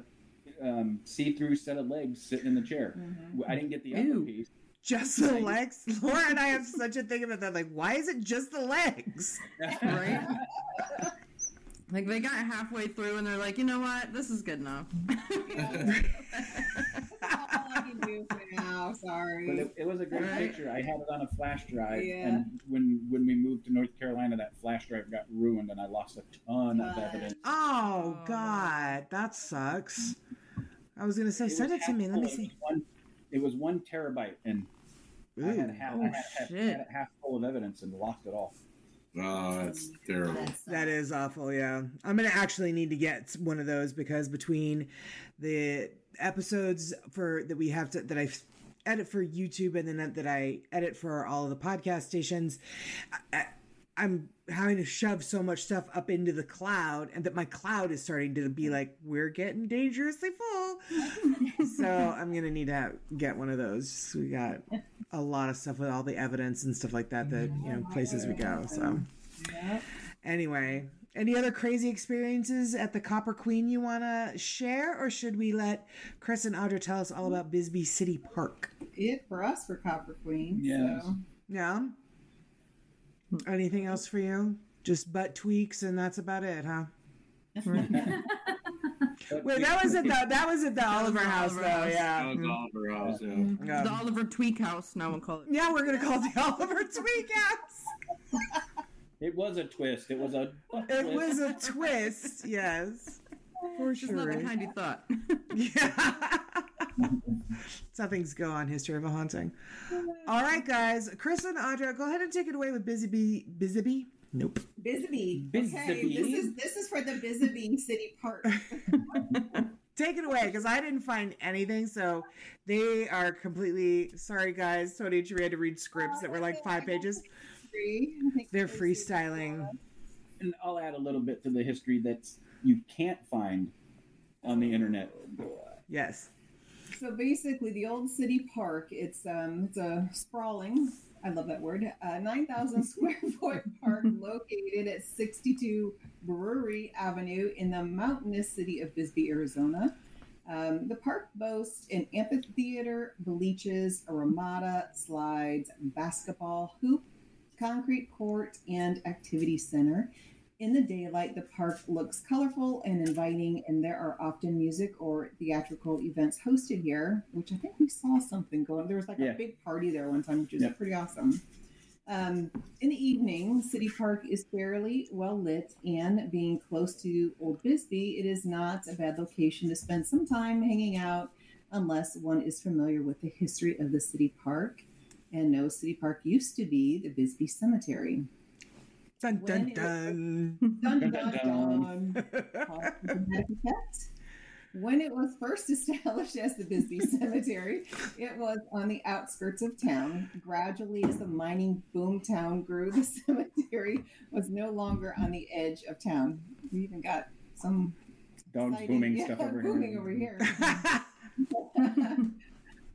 [SPEAKER 5] um, see-through set of legs sitting in the chair. I didn't get the upper
[SPEAKER 2] Ew.
[SPEAKER 5] piece.
[SPEAKER 1] Just the legs. Laura and I have such a thing about that. Like, why is it just the legs?
[SPEAKER 2] Right? Like they got halfway through and they're like, you know what? This is good enough.
[SPEAKER 4] That's all I can do for now.
[SPEAKER 5] But it, it was a great
[SPEAKER 2] Right.
[SPEAKER 5] picture. I had it on a flash drive,
[SPEAKER 4] Yeah.
[SPEAKER 5] and when when we moved to North Carolina, that flash drive got ruined, and I lost a ton of evidence.
[SPEAKER 1] Oh,
[SPEAKER 2] Oh.
[SPEAKER 1] God. That sucks. I was going to say, send it to me.
[SPEAKER 5] half
[SPEAKER 1] Let me
[SPEAKER 5] full.
[SPEAKER 1] see.
[SPEAKER 5] It was one, it was one terabyte, and I had half,
[SPEAKER 2] Oh,
[SPEAKER 5] I had, had,
[SPEAKER 2] shit.
[SPEAKER 5] had it half full of evidence and lost it all.
[SPEAKER 6] Oh, that's terrible.
[SPEAKER 3] That's,
[SPEAKER 1] That is awful, yeah. I'm gonna actually need to get one of those because between the episodes for that we have to that I edit for YouTube and then that, that I edit for all of the podcast stations, I, I, I'm having to shove so much stuff up into the cloud, and that my cloud is starting to be like we're getting dangerously full. so I'm gonna need to get one of those. We got a lot of stuff with all the evidence and stuff like that. That you know places we go. So. Anyway, any other crazy experiences at the Copper Queen you want to share, or should we let Chris and Audra tell us all about Bisbee City Park?
[SPEAKER 4] It for us for Copper Queen.
[SPEAKER 5] Yes.
[SPEAKER 4] So.
[SPEAKER 1] Yeah. Anything else for you? Just butt tweaks, and that's about it, huh?
[SPEAKER 5] But
[SPEAKER 1] Wait, that was at the that was at the Oliver House,
[SPEAKER 2] Oliver
[SPEAKER 1] though.
[SPEAKER 2] House.
[SPEAKER 1] Yeah.
[SPEAKER 6] That was mm-hmm. Oliver House, yeah.
[SPEAKER 1] Yeah. Mm-hmm.
[SPEAKER 2] the Oliver Tweak House, now we'll call it.
[SPEAKER 1] Yeah, we're gonna call it the Oliver Tweak House.
[SPEAKER 5] It was a twist. It was a.
[SPEAKER 1] It was a twist, yes, for
[SPEAKER 2] Just not the kind you thought.
[SPEAKER 1] Yeah. That's how things go on History of a Haunting. All right, guys. Chris and Audra, go ahead and take it away with Busy Bee. Busy Bee? Nope.
[SPEAKER 4] Bisbee.
[SPEAKER 5] Bisbee.
[SPEAKER 4] Okay, this is this is for the Bisbee City Park.
[SPEAKER 1] take it away because I didn't find anything. So they are completely sorry, guys. Tony and we had to read scripts that were like five pages.
[SPEAKER 4] Free.
[SPEAKER 1] They're freestyling.
[SPEAKER 5] And I'll add a little bit to the history that you can't find on the internet.
[SPEAKER 1] Yes.
[SPEAKER 4] So basically, the old city park. It's um, it's a sprawling. I love that word. Uh, Nine thousand square foot park located at sixty two Brewery Avenue in the mountainous city of Bisbee, Arizona. Um, the park boasts an amphitheater, bleachers, a ramada, slides, basketball hoop, concrete court, and activity center. In the daylight, the park looks colorful and inviting, and there are often music or theatrical events hosted here, which I think we saw something going. There was like
[SPEAKER 5] Yeah.
[SPEAKER 4] a big party there one time, which is
[SPEAKER 5] Yep.
[SPEAKER 4] pretty awesome. Um, in the evening, City Park is fairly well lit, and being close to Old Bisbee, it is not a bad location to spend some time hanging out, unless one is familiar with the history of the city park. And no, City Park used to be the Bisbee Cemetery.
[SPEAKER 1] Dun dun
[SPEAKER 4] When it-
[SPEAKER 1] dun.
[SPEAKER 4] Dun,
[SPEAKER 5] Dun,
[SPEAKER 4] dun,
[SPEAKER 5] dun,
[SPEAKER 4] dun. Pause for dramatic effect. When it was first established as the Bisbee Cemetery, it was on the outskirts of town. Gradually, as the mining boom town grew, the cemetery was no longer on the edge of town. We even got some
[SPEAKER 5] Dogs
[SPEAKER 4] exciting-
[SPEAKER 5] booming
[SPEAKER 4] yeah,
[SPEAKER 5] stuff over
[SPEAKER 4] booming
[SPEAKER 5] here.
[SPEAKER 4] over here.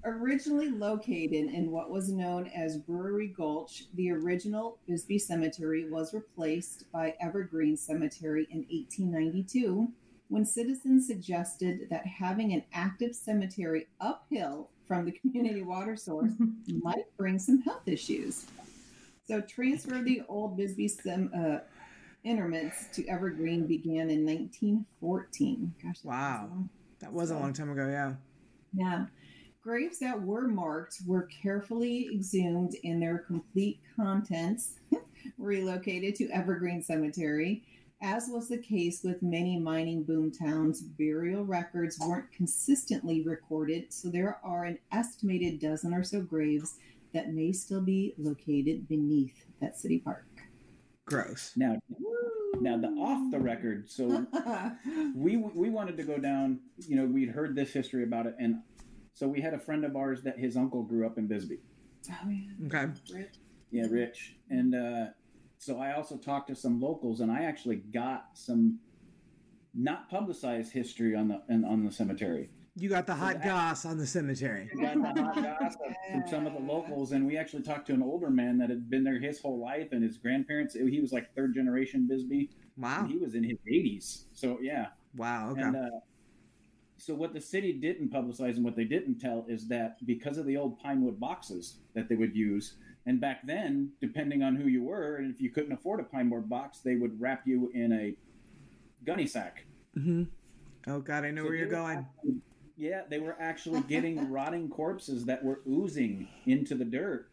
[SPEAKER 4] Originally located in what was known as Brewery Gulch, the original Bisbee Cemetery was replaced by Evergreen Cemetery in 1892 when citizens suggested that having an active cemetery uphill from the community water source might bring some health issues. So, transfer of the old Bisbee Cem- uh, interments to Evergreen began in 1914. Gosh, that was
[SPEAKER 1] Wow.
[SPEAKER 4] a
[SPEAKER 1] that was a long time ago, yeah.
[SPEAKER 4] yeah. Graves that were marked were carefully exhumed and their complete contents relocated to Evergreen Cemetery. As was the case with many mining boom towns, burial records weren't consistently recorded, so there are an estimated dozen or so graves that may still be located beneath that city park.
[SPEAKER 1] Gross.
[SPEAKER 5] Now, now the off the record. So we we wanted to go down. You know, we'd heard this history about it, and so we had a friend of ours that his uncle grew up in Bisbee.
[SPEAKER 4] oh, man.
[SPEAKER 1] Okay.
[SPEAKER 4] Rip.
[SPEAKER 5] Yeah, Rich. And uh, so I also talked to some locals, and I actually got some not publicized history on the on, on the cemetery.
[SPEAKER 1] You got the hot
[SPEAKER 5] that-
[SPEAKER 1] goss on the cemetery.
[SPEAKER 5] Got the hot gossip from some of the locals, and we actually talked to an older man that had been there his whole life, and his grandparents. He was like third generation Bisbee.
[SPEAKER 1] Wow.
[SPEAKER 5] And he was in his 80s. So yeah.
[SPEAKER 1] Wow. Okay.
[SPEAKER 5] And uh, so what the city didn't publicize and what they didn't tell is that because of the old pine wood boxes that they would use, and back then, depending on who you were, and if you couldn't afford a pine wood box, they would wrap you in a gunny sack.
[SPEAKER 1] hmm Oh God, I know
[SPEAKER 5] So
[SPEAKER 1] where you're going.
[SPEAKER 5] actually- yeah, they were actually getting rotting corpses that were oozing into the dirt,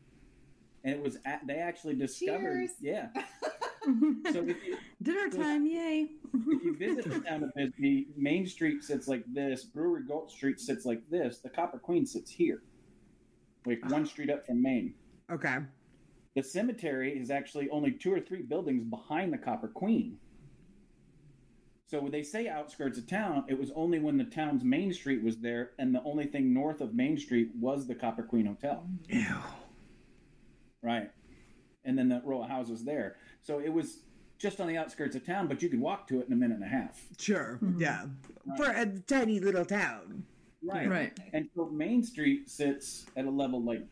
[SPEAKER 5] and it was at, they actually discovered.
[SPEAKER 4] Cheers.
[SPEAKER 5] Yeah. So if you,
[SPEAKER 2] Dinner time, yay!
[SPEAKER 5] if you visit the town of Bisbee, Main Street sits like this, Brewery Gulch Street sits like this, the Copper Queen sits here, like one street up from Main.
[SPEAKER 1] Okay.
[SPEAKER 5] The cemetery is actually only two or three buildings behind the Copper Queen. So when they say outskirts of town, it was only when the town's main street was there, and the only thing north of Main Street was the Copper Queen Hotel.
[SPEAKER 1] Ew.
[SPEAKER 5] Right. And then the row of houses there. So it was just on the outskirts of town, but you could walk to it in a minute and a half.
[SPEAKER 1] Sure.
[SPEAKER 2] Mhm.
[SPEAKER 1] Yeah. For a tiny little town.
[SPEAKER 5] Right.
[SPEAKER 2] Right.
[SPEAKER 5] And so Main Street sits at a level like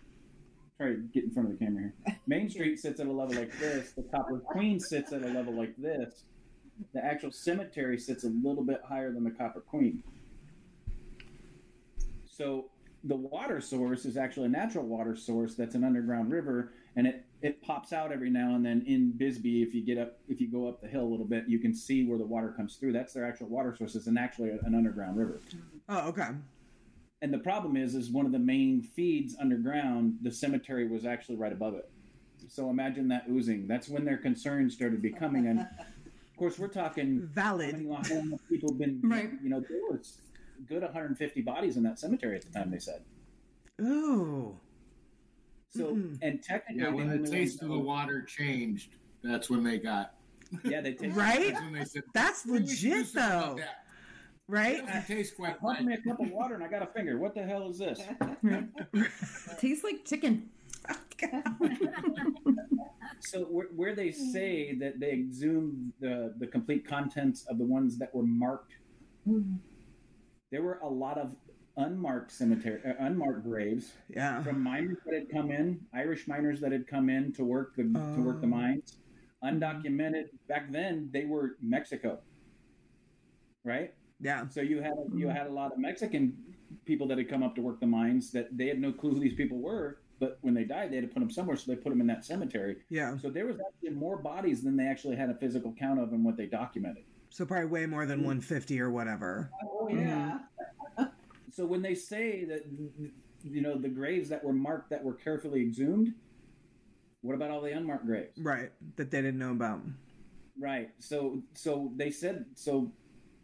[SPEAKER 5] try to get in front of the camera here. Main Street sits at a level like this. The Copper Queen sits at a level like this. The actual cemetery sits a little bit higher than the Copper Queen. So the water source is actually a natural water source that's an underground river and it it pops out every now and then in Bisbee if you get up if you go up the hill a little bit you can see where the water comes through that's their actual water source it's an actually an underground river
[SPEAKER 1] Oh, okay.
[SPEAKER 5] and the problem is is one of the main feeds underground the cemetery was actually right above it so imagine that oozing that's when their concerns started becoming and of course we're talking
[SPEAKER 1] Valid.
[SPEAKER 5] people been
[SPEAKER 2] Right.
[SPEAKER 5] you know there was a good 150 bodies in that cemetery at the time they said
[SPEAKER 1] Ooh.
[SPEAKER 5] So
[SPEAKER 1] Mhm.
[SPEAKER 5] and technically
[SPEAKER 6] Yeah, when
[SPEAKER 5] the
[SPEAKER 6] the taste of the water changed, that's when they got.
[SPEAKER 5] yeah they take
[SPEAKER 1] Right?
[SPEAKER 6] That's when they said,
[SPEAKER 1] That's
[SPEAKER 6] "Maybe we should do
[SPEAKER 1] legit though.
[SPEAKER 6] that."
[SPEAKER 1] right?
[SPEAKER 6] It doesn't taste quite
[SPEAKER 5] Pump me a cup of water and I got a finger. What the hell is this?
[SPEAKER 2] Tastes like chicken.
[SPEAKER 5] So where, where they say that they exhumed the the complete contents of the ones that were marked, there were a lot of unmarked cemetery, uh, unmarked graves
[SPEAKER 1] Yeah.
[SPEAKER 5] from miners that had come in, Irish miners that had come in to work the to work the
[SPEAKER 1] Oh.
[SPEAKER 5] mines, mm-hmm. undocumented. Back then, they were Mexico, right?
[SPEAKER 1] Yeah.
[SPEAKER 5] So you had you mm-hmm. had a lot of Mexican people that had come up to work the mines that they had no clue who these people were. But when they died, they had to put them somewhere, so they put them in that cemetery.
[SPEAKER 1] Yeah.
[SPEAKER 5] So there was actually more bodies than they actually had a physical count of and what they documented.
[SPEAKER 1] So probably way more than mm-hmm. 150 or whatever.
[SPEAKER 4] Oh yeah.
[SPEAKER 5] So when they say that, you know, the graves that were marked that were carefully exhumed, what about all the unmarked graves?
[SPEAKER 1] Right. That they didn't know about.
[SPEAKER 5] Right. So so they said so.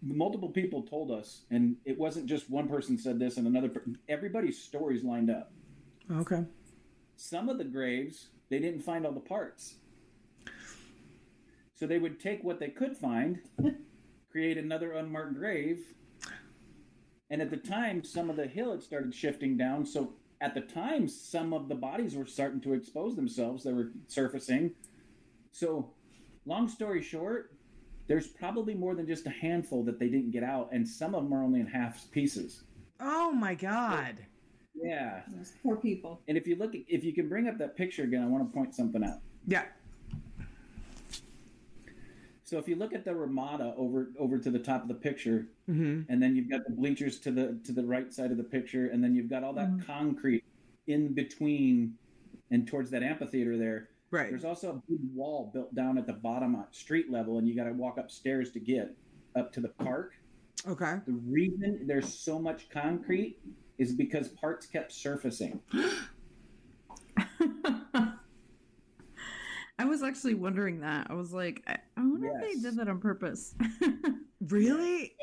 [SPEAKER 5] Multiple people told us, and it wasn't just one person said this and another. Everybody's stories lined up.
[SPEAKER 1] Okay.
[SPEAKER 5] Some of the graves they didn't find all the parts, so they would take what they could find, create another unmarked grave, and at the time, some of the hill had started shifting down. So at the time, some of the bodies were starting to expose themselves. They were surfacing. So, long story short, there's probably more than just a handful that they didn't get out, and some of them are only in half pieces.
[SPEAKER 1] Oh my God.
[SPEAKER 5] Yeah.
[SPEAKER 4] Those poor people.
[SPEAKER 5] And if you look, if you can bring up that picture again, I want to point something out.
[SPEAKER 1] Yeah.
[SPEAKER 5] So if you look at the Ramada over over to the top of the picture,
[SPEAKER 1] hmm
[SPEAKER 5] and then you've got the bleachers to the to the right side of the picture, and then you've got all that concrete in between and towards that amphitheater there.
[SPEAKER 1] Right.
[SPEAKER 5] There's also a big wall built down at the bottom at street level, and you got to walk upstairs to get up to the park.
[SPEAKER 1] Okay.
[SPEAKER 5] The reason there's so much concrete is because parts kept surfacing.
[SPEAKER 2] I was actually wondering that. I was like, I, I wonder if they did that on purpose.
[SPEAKER 1] Really?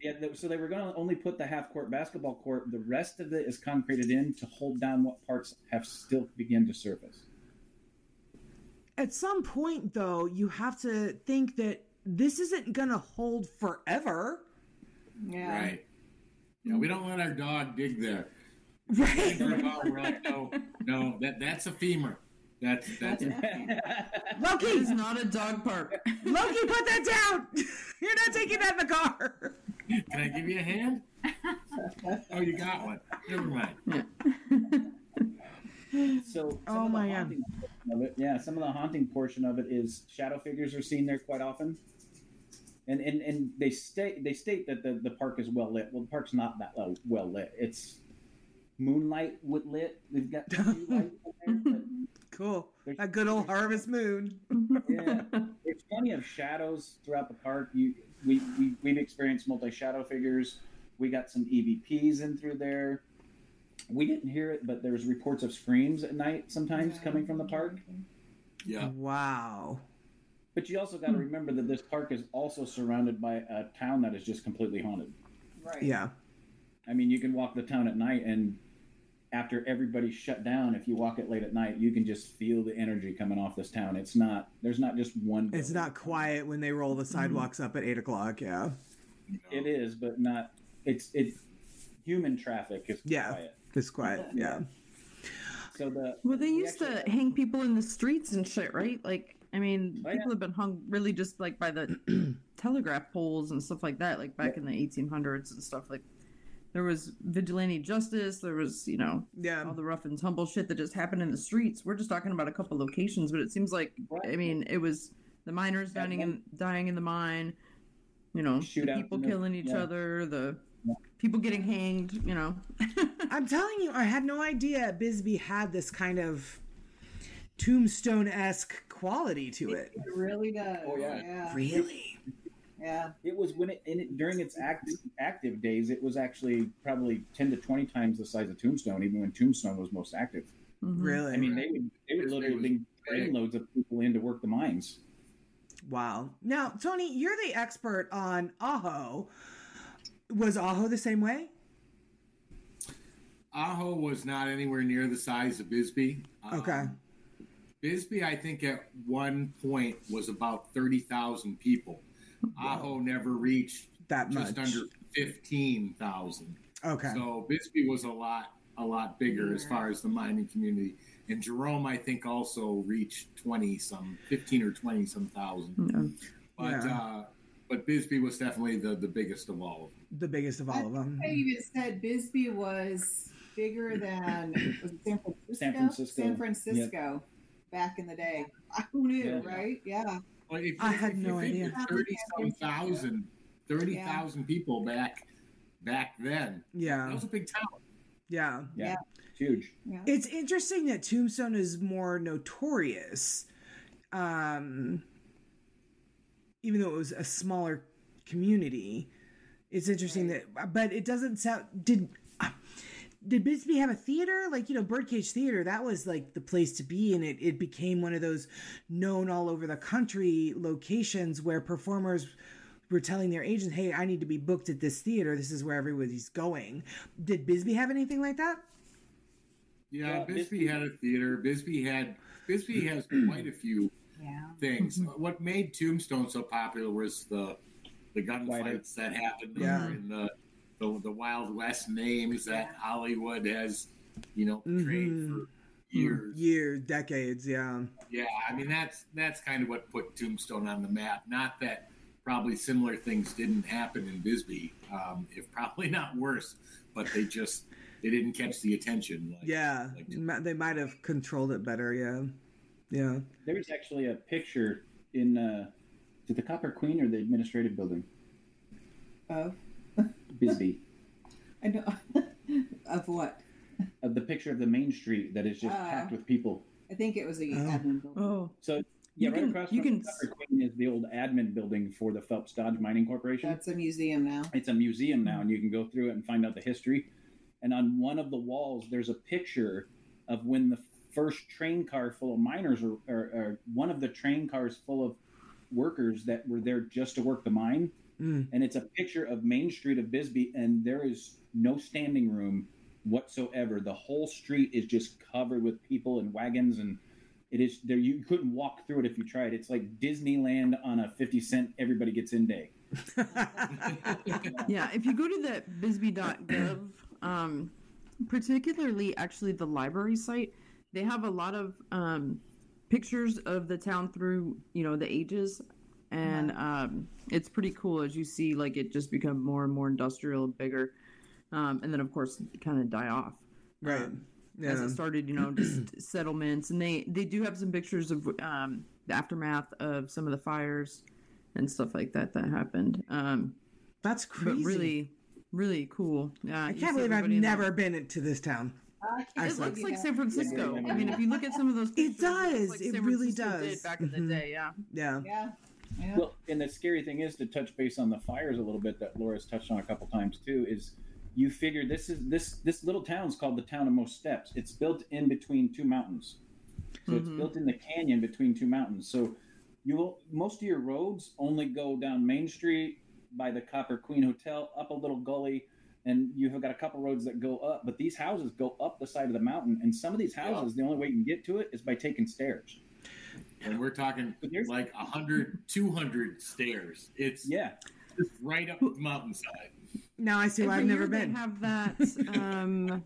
[SPEAKER 5] Yeah, so they were going to only put the half court basketball court. The rest of it is concreted in to hold down what parts have still begun to surface.
[SPEAKER 1] At some point, though, you have to think that this isn't going to hold forever.
[SPEAKER 4] Yeah.
[SPEAKER 6] Right. Yeah, we don't let our dog dig there.
[SPEAKER 1] Right.
[SPEAKER 6] For about, we're like, no, no, that that's a femur. That's that's
[SPEAKER 2] it
[SPEAKER 1] Loki,
[SPEAKER 2] is not a dog park.
[SPEAKER 1] Loki, put that down. You're not taking that in the car.
[SPEAKER 6] Can I give you a hand? Oh, you got one. Never mind.
[SPEAKER 5] So,
[SPEAKER 1] Oh my God.
[SPEAKER 5] Of it, yeah, some of the haunting portion of it is shadow figures are seen there quite often, and and, and they state they state that the, the park is well lit. Well, the park's not that well, well lit. It's moonlight lit. lit. They've got two lights in there,
[SPEAKER 1] Cool. A good old harvest moon.
[SPEAKER 5] yeah, there's plenty of shadows throughout the park. You we, we we've experienced multi shadow figures. We got some EVPs in through there. We didn't hear it, but there was reports of screams at night sometimes coming from the park.
[SPEAKER 6] Yeah.
[SPEAKER 1] Wow.
[SPEAKER 5] But you also got to hmm. remember that this park is also surrounded by a town that is just completely haunted.
[SPEAKER 4] Right.
[SPEAKER 1] Yeah.
[SPEAKER 5] I mean, you can walk the town at night, and after everybody's shut down, if you walk it late at night, you can just feel the energy coming off this town. It's not. There's not just one.
[SPEAKER 1] It's not quiet when they roll the mm-hmm. sidewalks up at eight o'clock. Yeah.
[SPEAKER 5] It is, but not. It's it's human traffic is
[SPEAKER 1] Yeah.
[SPEAKER 5] quiet.
[SPEAKER 1] It's quiet. Yeah.
[SPEAKER 5] So the
[SPEAKER 2] Well, they
[SPEAKER 5] we
[SPEAKER 2] used
[SPEAKER 5] actually-
[SPEAKER 2] to hang people in the streets and shit, right? Like, I mean,
[SPEAKER 5] Oh,
[SPEAKER 2] people
[SPEAKER 5] yeah.
[SPEAKER 2] have been hung really just like by the telegraph poles and stuff like that, like back in the 1800s and stuff. Like, there was vigilante justice. There was, you know,
[SPEAKER 1] Yeah.
[SPEAKER 2] all the rough and tumble shit that just happened in the streets. We're just talking about a couple locations, but it seems like, I mean, it was the miners
[SPEAKER 5] That
[SPEAKER 2] dying in dying in the mine. You know, the people killing each
[SPEAKER 5] yeah.
[SPEAKER 2] other. The
[SPEAKER 5] Yeah.
[SPEAKER 2] people getting hanged. You know.
[SPEAKER 1] I'm telling you, I had no idea Bisbee had this kind of tombstone esque quality to it.
[SPEAKER 4] It really does.
[SPEAKER 5] Oh, yeah.
[SPEAKER 4] Yeah.
[SPEAKER 1] Really?
[SPEAKER 4] Yeah.
[SPEAKER 5] It was when it, in it during its active active days. It was actually probably ten to twenty times the size of Tombstone, even when Tombstone was most active.
[SPEAKER 2] Mhm.
[SPEAKER 1] Really?
[SPEAKER 5] I mean, they would they would literally bring
[SPEAKER 6] big.
[SPEAKER 5] trainloads of people in to work the mines.
[SPEAKER 1] wow. Now, Tony, you're the expert on Ajo. Was Ajo the same way?
[SPEAKER 6] Ajo was not anywhere near the size of Bisbee. Um,
[SPEAKER 1] Okay.
[SPEAKER 6] Bisbee, I think at one point was about 30,000 people. Ajo never reached
[SPEAKER 1] that much.
[SPEAKER 6] just under fifteen thousand.
[SPEAKER 1] okay.
[SPEAKER 6] So Bisbee was a lot a lot bigger as far as the mining community. And Jerome, I think, also reached twenty some, fifteen or twenty some thousand.
[SPEAKER 2] Yeah.
[SPEAKER 6] But
[SPEAKER 1] Yeah.
[SPEAKER 6] uh, but Bisbee was definitely the, the biggest of all of them.
[SPEAKER 1] the biggest of all of them.
[SPEAKER 4] I even said Bisbee was bigger than was it San Francisco?
[SPEAKER 5] San Francisco.
[SPEAKER 4] San Francisco back in the day. Who knew,
[SPEAKER 5] Yeah.
[SPEAKER 4] right? Yeah.
[SPEAKER 6] Well, if,
[SPEAKER 1] I had
[SPEAKER 6] if
[SPEAKER 1] no
[SPEAKER 6] you
[SPEAKER 1] idea.
[SPEAKER 6] think Thirty some thousand, thirty thousand people back back then.
[SPEAKER 1] Yeah, that
[SPEAKER 6] was a big town.
[SPEAKER 1] yeah.
[SPEAKER 5] Yeah.
[SPEAKER 4] Yeah.
[SPEAKER 5] It's huge.
[SPEAKER 4] Yeah.
[SPEAKER 1] It's interesting that Tombstone is more notorious, um, even though it was a smaller community. It's interesting that, but it doesn't sound. Did did Bisbee have a theater? Like you know, Birdcage Theater. That was like the place to be, and it it became one of those known all over the country locations where performers were telling their agents, "Hey, I need to be booked at this theater. This is where everybody's going." Did Bisbee have anything like that?
[SPEAKER 6] Yeah,
[SPEAKER 5] Yeah,
[SPEAKER 6] Bisbee
[SPEAKER 5] Bisbee-
[SPEAKER 6] had a theater. Bisbee had Bisbee has quite a few
[SPEAKER 3] Yeah.
[SPEAKER 6] things. What made Tombstone so popular was the the gunfights that happened
[SPEAKER 1] Yeah.
[SPEAKER 6] there and the, the the Wild West names that Hollywood has, you know, portrayed
[SPEAKER 1] Mhm.
[SPEAKER 6] for years.
[SPEAKER 1] Years, decades, yeah.
[SPEAKER 6] Yeah, I mean that's that's kind of what put Tombstone on the map. Not that probably similar things didn't happen in Bisbee, um, if probably not worse, but they just they didn't catch the attention. Like,
[SPEAKER 1] Yeah,
[SPEAKER 6] like-
[SPEAKER 1] Mi- they might have controlled it better. Yeah, yeah.
[SPEAKER 5] There's actually a picture in uh, is the Copper Queen or the administrative building?
[SPEAKER 4] Of
[SPEAKER 5] Bisbee.
[SPEAKER 4] I know of what?
[SPEAKER 5] of the picture of the main street that is just
[SPEAKER 4] Oh.
[SPEAKER 5] packed with people.
[SPEAKER 4] I think it was a
[SPEAKER 1] Oh.
[SPEAKER 4] admin building.
[SPEAKER 2] Oh,
[SPEAKER 5] So yeah,
[SPEAKER 2] You
[SPEAKER 5] right
[SPEAKER 2] can-
[SPEAKER 5] across
[SPEAKER 2] you
[SPEAKER 5] from
[SPEAKER 2] can
[SPEAKER 5] the Queen is the old admin building for the Phelps Dodge Mining Corporation.
[SPEAKER 4] That's a museum now.
[SPEAKER 5] it's a museum now, and you can go through it and find out the history. And on one of the walls, there's a picture of when the first train car full of miners, or, or, or one of the train cars full of workers that were there just to work the mine.
[SPEAKER 1] Mm.
[SPEAKER 5] And it's a picture of Main Street of Bisbee, and there is no standing room whatsoever. The whole street is just covered with people and wagons, and it is there. You couldn't walk through it if you tried. It's like Disneyland on a fifty cent everybody gets in day.
[SPEAKER 2] yeah. If you go to the bisbee.gov, um, particularly actually the library site, they have a lot of um, pictures of the town through you know the ages, and um, it's pretty cool as you see like it just become more and more industrial and bigger, um, and then of course kind of die off.
[SPEAKER 1] right.
[SPEAKER 2] Um,
[SPEAKER 1] Yeah.
[SPEAKER 2] as it started, you know, just settlements, and they they do have some pictures of um, the aftermath of some of the fires and stuff like that that happened. Um,
[SPEAKER 1] That's
[SPEAKER 2] but
[SPEAKER 1] crazy.
[SPEAKER 2] really, really cool. Yeah,
[SPEAKER 1] I can't believe I've never been to this town.
[SPEAKER 4] I
[SPEAKER 1] I
[SPEAKER 2] It looks like San Francisco. I mean, if you look at some of those, pictures,
[SPEAKER 1] does.
[SPEAKER 2] looks
[SPEAKER 1] It
[SPEAKER 2] San
[SPEAKER 1] really
[SPEAKER 2] Francisco
[SPEAKER 1] does.
[SPEAKER 2] Did back in the day, yeah.
[SPEAKER 1] Yeah.
[SPEAKER 4] Yeah. Yeah.
[SPEAKER 5] Well, and the scary thing is to touch base on the fires a little bit that Laura's touched on a couple times too. Is you figure this is this this little town's called the town of most steps. It's built in between two mountains, so it's
[SPEAKER 2] Mhm.
[SPEAKER 5] built in the canyon between two mountains. So you will most of your roads only go down Main Street by the Copper Queen Hotel, up a little gully, and you have got a couple roads that go up. But these houses go up the side of the mountain, and some of these houses, the only way you can get to it is by taking stairs.
[SPEAKER 6] And we're talking like 100, 200 stairs. It's
[SPEAKER 5] Yeah,
[SPEAKER 6] just right up the mountainside.
[SPEAKER 1] Now I see why I've never
[SPEAKER 2] year
[SPEAKER 1] been.
[SPEAKER 2] They have that. Um,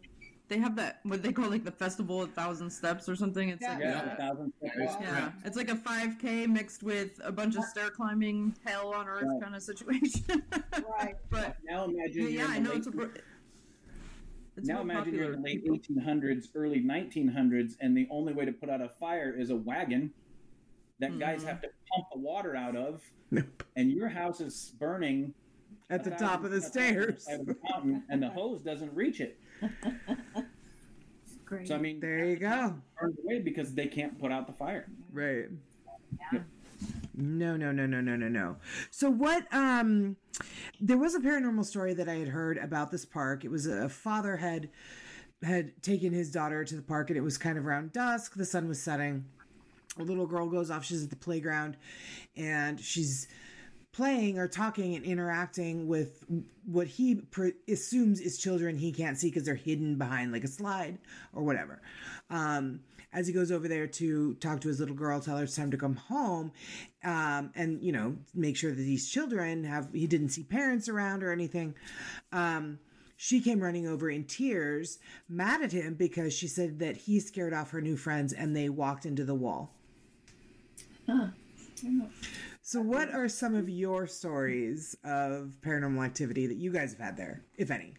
[SPEAKER 2] they have that what they call like the festival of thousand steps or something. It's like
[SPEAKER 5] yeah,
[SPEAKER 6] Yeah.
[SPEAKER 5] a thousand step
[SPEAKER 6] Yeah.
[SPEAKER 2] Yeah, it's like a 5K mixed with a bunch of stair climbing, hell on earth
[SPEAKER 5] Right.
[SPEAKER 2] kind of situation.
[SPEAKER 4] Right.
[SPEAKER 2] but
[SPEAKER 5] Now imagine
[SPEAKER 2] yeah,
[SPEAKER 5] you're
[SPEAKER 2] yeah, I know
[SPEAKER 5] late
[SPEAKER 2] it's a. It's
[SPEAKER 5] now
[SPEAKER 2] real
[SPEAKER 5] imagine you're in the late 1800s, early 1900s, and the only way to put out a fire is a wagon that guys
[SPEAKER 2] Mhm.
[SPEAKER 5] have to pump the water out of,
[SPEAKER 1] Nope.
[SPEAKER 5] and your house is burning
[SPEAKER 1] At the top of the
[SPEAKER 5] thousand steps on
[SPEAKER 1] stairs.
[SPEAKER 5] of the mountain, and the hose doesn't reach it.
[SPEAKER 3] Great.
[SPEAKER 5] So I mean,
[SPEAKER 1] There you go.
[SPEAKER 5] burned away because they can't put out the fire.
[SPEAKER 1] Right.
[SPEAKER 3] Yeah.
[SPEAKER 1] No, no, no, no, no, no, no. So what um there was a paranormal story that I had heard about this park. It was a father had had taken his daughter to the park and it was kind of around dusk, the sun was setting. A little girl goes off, she's at the playground and she's playing or talking and interacting with what he pre- assumes is children he can't see because they're hidden behind like a slide or whatever. Um, as he goes over there to talk to his little girl, tell her it's time to come home, um, and you know make sure that these children have he didn't see parents around or anything. Um, she came running over in tears, mad at him because she said that he scared off her new friends and they walked into the wall. So, what are some of your stories of paranormal activity that you guys have had there, if any?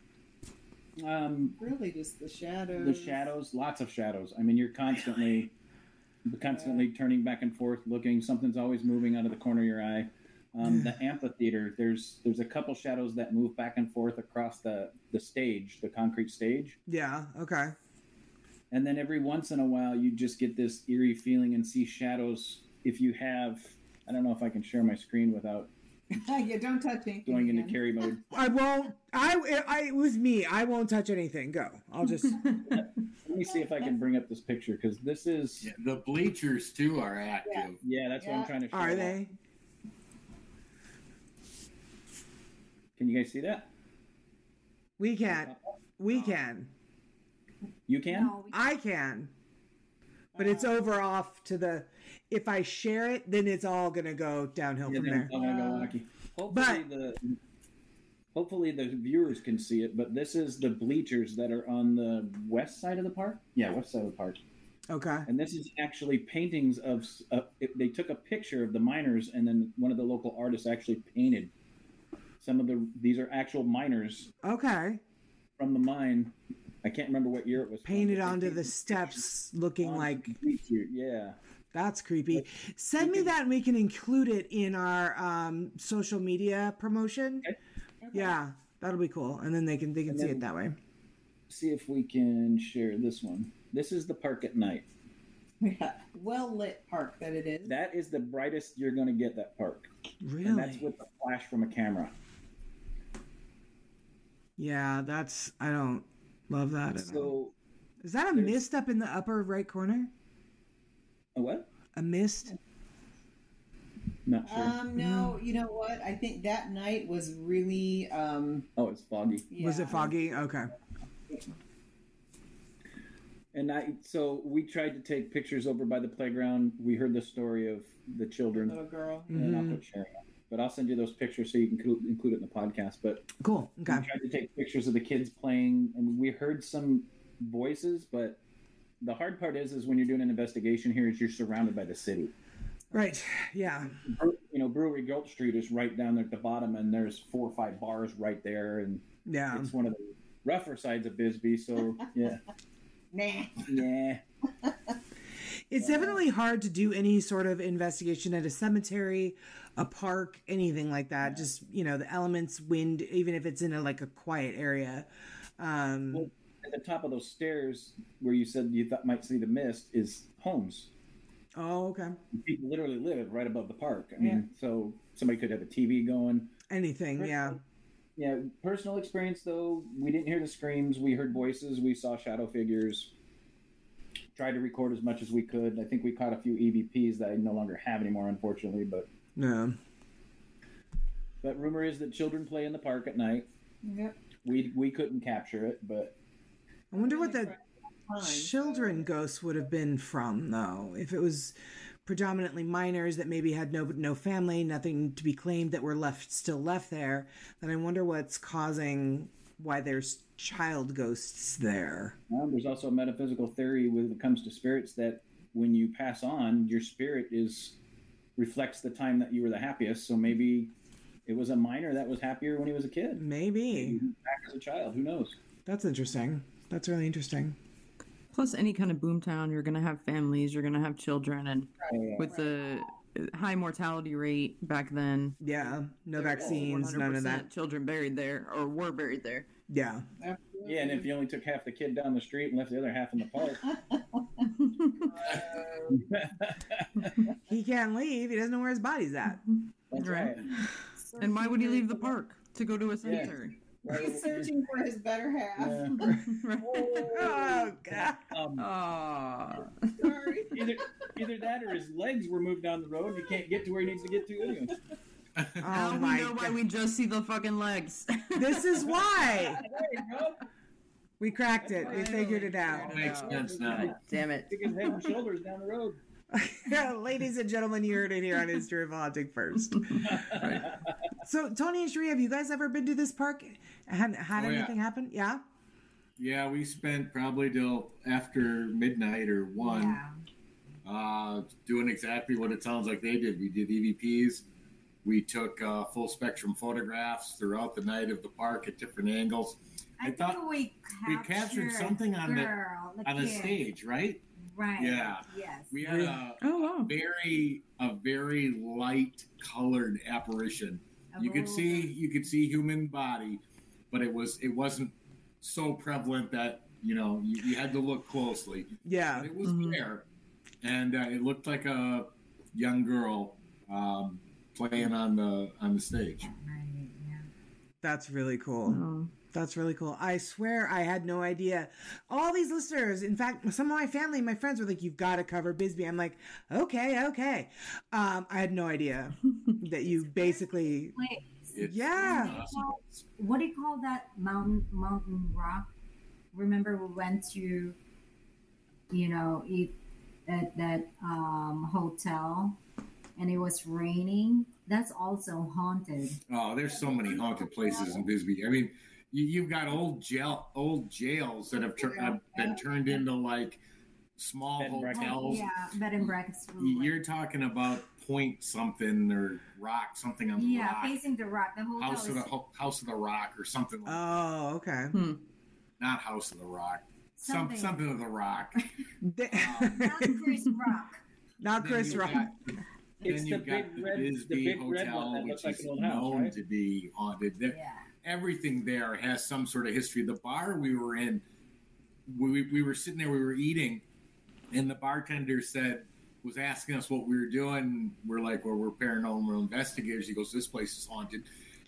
[SPEAKER 5] Um,
[SPEAKER 4] Really, just the shadows.
[SPEAKER 5] the shadows, lots of shadows. I mean, you're constantly, constantly turning back and forth, looking. Something's always moving out of the corner of your eye. Um, the amphitheater, there's there's a couple shadows that move back and forth across the the stage, the concrete stage,
[SPEAKER 1] Yeah, okay.
[SPEAKER 5] and then every once in a while you just get this eerie feeling and see shadows. If you have, I don't know if I can share my screen without
[SPEAKER 4] yeah, don't touch anything.
[SPEAKER 5] going into carry mode.
[SPEAKER 1] I won't. I, I it was me. I won't touch anything. Go. I'll just.
[SPEAKER 5] Let me see if I can bring up this picture because this is
[SPEAKER 6] Yeah, the bleachers too are active.
[SPEAKER 5] yeah, that's what I'm trying to show.
[SPEAKER 1] Are they?
[SPEAKER 5] Can you guys see that?
[SPEAKER 1] We can. We oh. can.
[SPEAKER 5] You can.
[SPEAKER 3] No, we
[SPEAKER 1] I can. But it's oh. over off to the. If I share it, then it's all gonna go downhill
[SPEAKER 5] Yeah,
[SPEAKER 1] from there.
[SPEAKER 5] it's all gonna go wacky. Hopefully the hopefully the viewers can see it, but this is the bleachers that are on the west side of the park. Yeah, west side of the park,
[SPEAKER 1] Okay.
[SPEAKER 5] and this is actually paintings of. Uh, it, they took a picture of the miners, and then one of the local artists actually painted some of the. These are actual miners
[SPEAKER 1] Okay.
[SPEAKER 5] from the mine. I can't remember what year it was.
[SPEAKER 1] Painted
[SPEAKER 5] but
[SPEAKER 1] onto
[SPEAKER 5] painted
[SPEAKER 1] the steps, looking
[SPEAKER 5] on
[SPEAKER 1] like
[SPEAKER 5] the bleacher. Yeah.
[SPEAKER 1] That's creepy. Send me that, and we can include it in our um, social media promotion.
[SPEAKER 5] Okay.
[SPEAKER 1] Yeah, that'll be cool, and then they can they can
[SPEAKER 5] And
[SPEAKER 1] see it that way.
[SPEAKER 5] See if we can share this one. This is the park at night.
[SPEAKER 4] Yeah, well lit park that it is.
[SPEAKER 5] That is the brightest you're going to get that park.
[SPEAKER 1] Really?
[SPEAKER 5] And that's with a flash from a camera.
[SPEAKER 1] yeah, that's I don't love that at all.
[SPEAKER 5] So,
[SPEAKER 1] Is that a mist up in the upper right corner?
[SPEAKER 5] A what?
[SPEAKER 1] A mist?
[SPEAKER 5] Not sure.
[SPEAKER 4] Um, no, you know what? I think that night was really um
[SPEAKER 5] oh, it's foggy.
[SPEAKER 1] Was it foggy? Okay.
[SPEAKER 5] And I so we tried to take pictures over by the playground. We heard the story of the children,
[SPEAKER 4] little girl.
[SPEAKER 5] and I'll
[SPEAKER 1] Mhm.
[SPEAKER 5] put sharing. But I'll send you those pictures so you can include include it in the podcast. But
[SPEAKER 1] Cool.
[SPEAKER 5] we
[SPEAKER 1] Okay.
[SPEAKER 5] tried to take pictures of the kids playing, and we heard some voices. But the hard part is, is when you're doing an investigation here, is you're surrounded by the city.
[SPEAKER 1] Right. Yeah.
[SPEAKER 5] you know, Brewery Gulch Street is right down there at the bottom, and there's four or five bars right there, and
[SPEAKER 1] Yeah.
[SPEAKER 5] it's one of the rougher sides of Bisbee. So yeah,
[SPEAKER 4] Nah.
[SPEAKER 5] yeah,
[SPEAKER 1] It's definitely hard to do any sort of investigation at a cemetery, a park, anything like that. Just you know, the elements, wind, even if it's in a like a quiet area. Um,
[SPEAKER 5] Well, at the top of those stairs where you said you thought might see the mist is homes.
[SPEAKER 1] oh, okay.
[SPEAKER 5] People literally live right above the park. I mean, so somebody could have a TV going.
[SPEAKER 1] Anything, yeah.
[SPEAKER 5] Yeah, personal experience though, we didn't hear the screams. We heard voices. We saw shadow figures. Tried to record as much as we could. I think we caught a few EVPs that I no longer have anymore, unfortunately. But
[SPEAKER 1] yeah.
[SPEAKER 5] but rumor is that children play in the park at night.
[SPEAKER 4] Yep.
[SPEAKER 5] We we couldn't capture it, but
[SPEAKER 1] I wonder what the children ghosts would have been from, though. If it was predominantly miners that maybe had no no family, nothing to be claimed that were left still left there, then I wonder what's causing why there's child ghosts there.
[SPEAKER 5] um, there's also a metaphysical theory when it comes to spirits that when you pass on, your spirit is reflects the time that you were the happiest. So maybe it was a miner that was happier when he was a kid.
[SPEAKER 1] Maybe.
[SPEAKER 5] Back as a child, who knows?
[SPEAKER 1] That's interesting. That's really interesting.
[SPEAKER 2] Plus, any kind of boomtown, you're going to have families, you're going to have children, and
[SPEAKER 5] Yeah.
[SPEAKER 2] with the high mortality rate back then,
[SPEAKER 1] Yeah. No vaccines, none of that.
[SPEAKER 2] children buried there or were buried there.
[SPEAKER 1] Yeah.
[SPEAKER 4] Absolutely.
[SPEAKER 5] Yeah, and if you only took half the kid down the street and left the other half in the park,
[SPEAKER 1] He can't leave. He doesn't know where his body's at.
[SPEAKER 5] that's
[SPEAKER 2] Right.
[SPEAKER 5] right.
[SPEAKER 2] and why would he leave the park to go to a cemetery?
[SPEAKER 4] He's searching for his better half.
[SPEAKER 5] Yeah.
[SPEAKER 1] Oh, God.
[SPEAKER 5] Um,
[SPEAKER 2] Aw.
[SPEAKER 4] Sorry.
[SPEAKER 5] either either that or his legs were moved down the road and he can't get to where he needs to get to anyway.
[SPEAKER 1] Oh
[SPEAKER 2] now we
[SPEAKER 1] my
[SPEAKER 2] know why we just see the fucking legs.
[SPEAKER 1] This is why
[SPEAKER 5] There you go.
[SPEAKER 1] we cracked it. We figured it out.
[SPEAKER 6] Makes sense now.
[SPEAKER 2] Damn it.
[SPEAKER 5] Stick his head and shoulders down the road.
[SPEAKER 1] Ladies and gentlemen, you heard it here on History of Haunting first. So, Tony and Cherie, have you guys ever been to this park? Had, had
[SPEAKER 6] Oh, yeah.
[SPEAKER 1] anything happen? Yeah?
[SPEAKER 6] Yeah, we spent probably till after midnight or one,
[SPEAKER 3] Yeah.
[SPEAKER 6] uh, doing exactly what it sounds like they did. We did EVPs. We took uh, full spectrum photographs throughout the night of the park at different angles
[SPEAKER 3] I,
[SPEAKER 6] I thought
[SPEAKER 3] we
[SPEAKER 6] we
[SPEAKER 3] captured,
[SPEAKER 6] captured something on the-
[SPEAKER 3] girl, the
[SPEAKER 6] on the
[SPEAKER 3] kid.
[SPEAKER 6] stage, right?
[SPEAKER 3] Right.
[SPEAKER 6] Yeah.
[SPEAKER 3] Yes.
[SPEAKER 6] We had a
[SPEAKER 2] Oh wow.
[SPEAKER 6] very a very light colored apparition. You could
[SPEAKER 3] Oh,
[SPEAKER 6] see you could see human body, but it was it wasn't so prevalent that you know you, you had to look closely.
[SPEAKER 1] Yeah.
[SPEAKER 6] But it was
[SPEAKER 2] Mhm.
[SPEAKER 6] there, and uh, it looked like a young girl um, playing on the on the stage.
[SPEAKER 3] Right. Yeah.
[SPEAKER 1] That's really cool.
[SPEAKER 2] Oh.
[SPEAKER 1] That's really cool. I swear I had no idea. All these listeners, in fact, some of my family, my friends were like, "You've got to cover Bisbee." I'm like, "Okay, okay." Um, I had no idea that you basically.
[SPEAKER 3] Wait.
[SPEAKER 6] It's
[SPEAKER 1] Yeah.
[SPEAKER 6] impossible.
[SPEAKER 3] What do you call that mountain mountain rock? Remember we went to, you know, eat at that um, hotel, and it was raining. That's also haunted.
[SPEAKER 6] Oh, there's so many haunted places in Bisbee. I mean, you, you've got old jail, old jails that have, tur- have been turned into like small
[SPEAKER 5] Bed and breakfast.
[SPEAKER 6] hotels.
[SPEAKER 3] Yeah, bed and breakfast.
[SPEAKER 6] Y- You're talking about Point something or Rock something on the
[SPEAKER 3] yeah,
[SPEAKER 6] Rock,
[SPEAKER 3] facing the rock. The hotel
[SPEAKER 6] House
[SPEAKER 3] is
[SPEAKER 6] of the Ho- House of the Rock or something. like
[SPEAKER 1] Oh, okay.
[SPEAKER 2] Hmm.
[SPEAKER 6] Not House of the Rock.
[SPEAKER 3] something.
[SPEAKER 6] Some something of the Rock.
[SPEAKER 3] Not Chris Rock.
[SPEAKER 1] Not Chris
[SPEAKER 6] you've
[SPEAKER 1] Rock.
[SPEAKER 6] got-
[SPEAKER 5] It's
[SPEAKER 6] then
[SPEAKER 5] the
[SPEAKER 6] you've
[SPEAKER 5] big
[SPEAKER 6] got the
[SPEAKER 5] red, the
[SPEAKER 6] Bisbee
[SPEAKER 5] big red
[SPEAKER 6] Hotel,
[SPEAKER 5] one that
[SPEAKER 6] which
[SPEAKER 5] looks like
[SPEAKER 6] is
[SPEAKER 5] an old house,
[SPEAKER 6] known
[SPEAKER 5] right?
[SPEAKER 6] to be haunted. There-
[SPEAKER 3] Yeah.
[SPEAKER 6] Everything there has some sort of history. The bar we were in, we, we were sitting there, we were eating, and the bartender said, was asking us what we were doing. We're like, well, we're paranormal investigators. He goes, this place is haunted.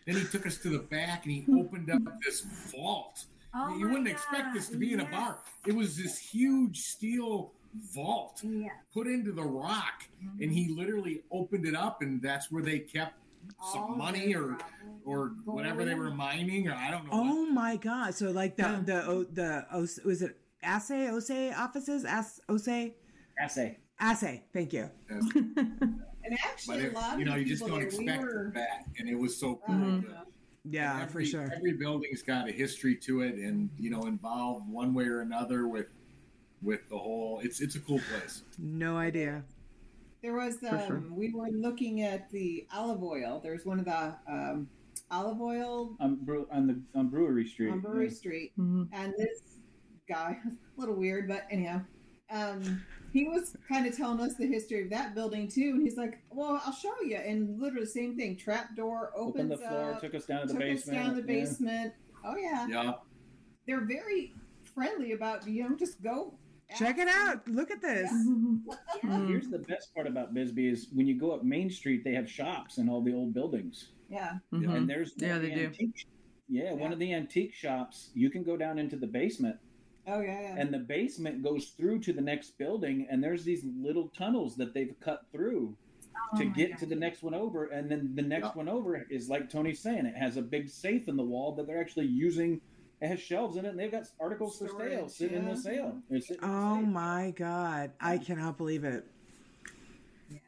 [SPEAKER 6] Then he took us to the back and he opened up this vault.
[SPEAKER 3] Oh
[SPEAKER 6] you wouldn't expect this to be in a bar. It was this huge steel vault
[SPEAKER 3] Yeah.
[SPEAKER 6] put into the rock, and he mm-hmm. literally opened it up, and that's where they kept some
[SPEAKER 3] All
[SPEAKER 6] money or or whatever they were
[SPEAKER 3] gold.
[SPEAKER 6] mining, or I don't know. what.
[SPEAKER 1] Oh my god! So like the
[SPEAKER 2] Yeah.
[SPEAKER 1] the o- the Os- was it assay Ose offices? As Ose
[SPEAKER 5] Assay.
[SPEAKER 1] assay. Thank you.
[SPEAKER 4] And
[SPEAKER 6] But
[SPEAKER 4] actually,
[SPEAKER 6] it,
[SPEAKER 4] a lot
[SPEAKER 6] you know,
[SPEAKER 4] the
[SPEAKER 6] you just don't
[SPEAKER 4] there, we
[SPEAKER 6] expect
[SPEAKER 4] were,
[SPEAKER 6] that, and it was so cool.
[SPEAKER 2] Mhm.
[SPEAKER 6] to-
[SPEAKER 1] Yeah,
[SPEAKER 6] every,
[SPEAKER 1] for sure.
[SPEAKER 6] Every building's got a history to it, and you know, involved one way or another with with the whole. It's it's a cool place.
[SPEAKER 1] No idea.
[SPEAKER 4] There was um,
[SPEAKER 2] sure.
[SPEAKER 4] we were looking at the olive oil. There's one of the um, olive oil
[SPEAKER 5] On, Bre- on the on Brewery Street.
[SPEAKER 4] on Brewery Street,
[SPEAKER 2] Mhm.
[SPEAKER 4] and this guy, a little weird, but anyhow, um, he was kind of telling us the history of that building too, and he's like, "Well, I'll show you." And literally, the same thing. Trap door
[SPEAKER 5] Opened
[SPEAKER 4] opens
[SPEAKER 5] the floor,
[SPEAKER 4] up,
[SPEAKER 5] took us down to the
[SPEAKER 4] took
[SPEAKER 5] basement.
[SPEAKER 4] us down the
[SPEAKER 5] yeah.
[SPEAKER 4] basement. Oh yeah.
[SPEAKER 6] Yeah,
[SPEAKER 4] they're very friendly about you know just go
[SPEAKER 1] Check it out. Look at this.
[SPEAKER 2] Mm.
[SPEAKER 5] Here's the best part about Bisbee is when you go up Main Street, they have shops in all the old buildings.
[SPEAKER 4] Yeah.
[SPEAKER 2] Mhm.
[SPEAKER 5] And there's
[SPEAKER 2] Yeah, they
[SPEAKER 5] the
[SPEAKER 2] do.
[SPEAKER 5] antique- Yeah, one of the antique shops. You can go down into the basement,
[SPEAKER 4] Oh yeah. yeah.
[SPEAKER 5] and the basement goes through to the next building, and there's these little tunnels that they've cut through
[SPEAKER 3] Oh
[SPEAKER 5] to
[SPEAKER 3] my
[SPEAKER 5] get
[SPEAKER 3] God.
[SPEAKER 5] to the next one over, and then the next
[SPEAKER 6] Yeah.
[SPEAKER 5] one over is like Tony's saying, it has a big safe in the wall that they're actually using. It has shelves in it, and they've got articles for sale
[SPEAKER 4] Storage,
[SPEAKER 5] sitting in the sale. They're sitting in the
[SPEAKER 1] Oh my god! I cannot believe it.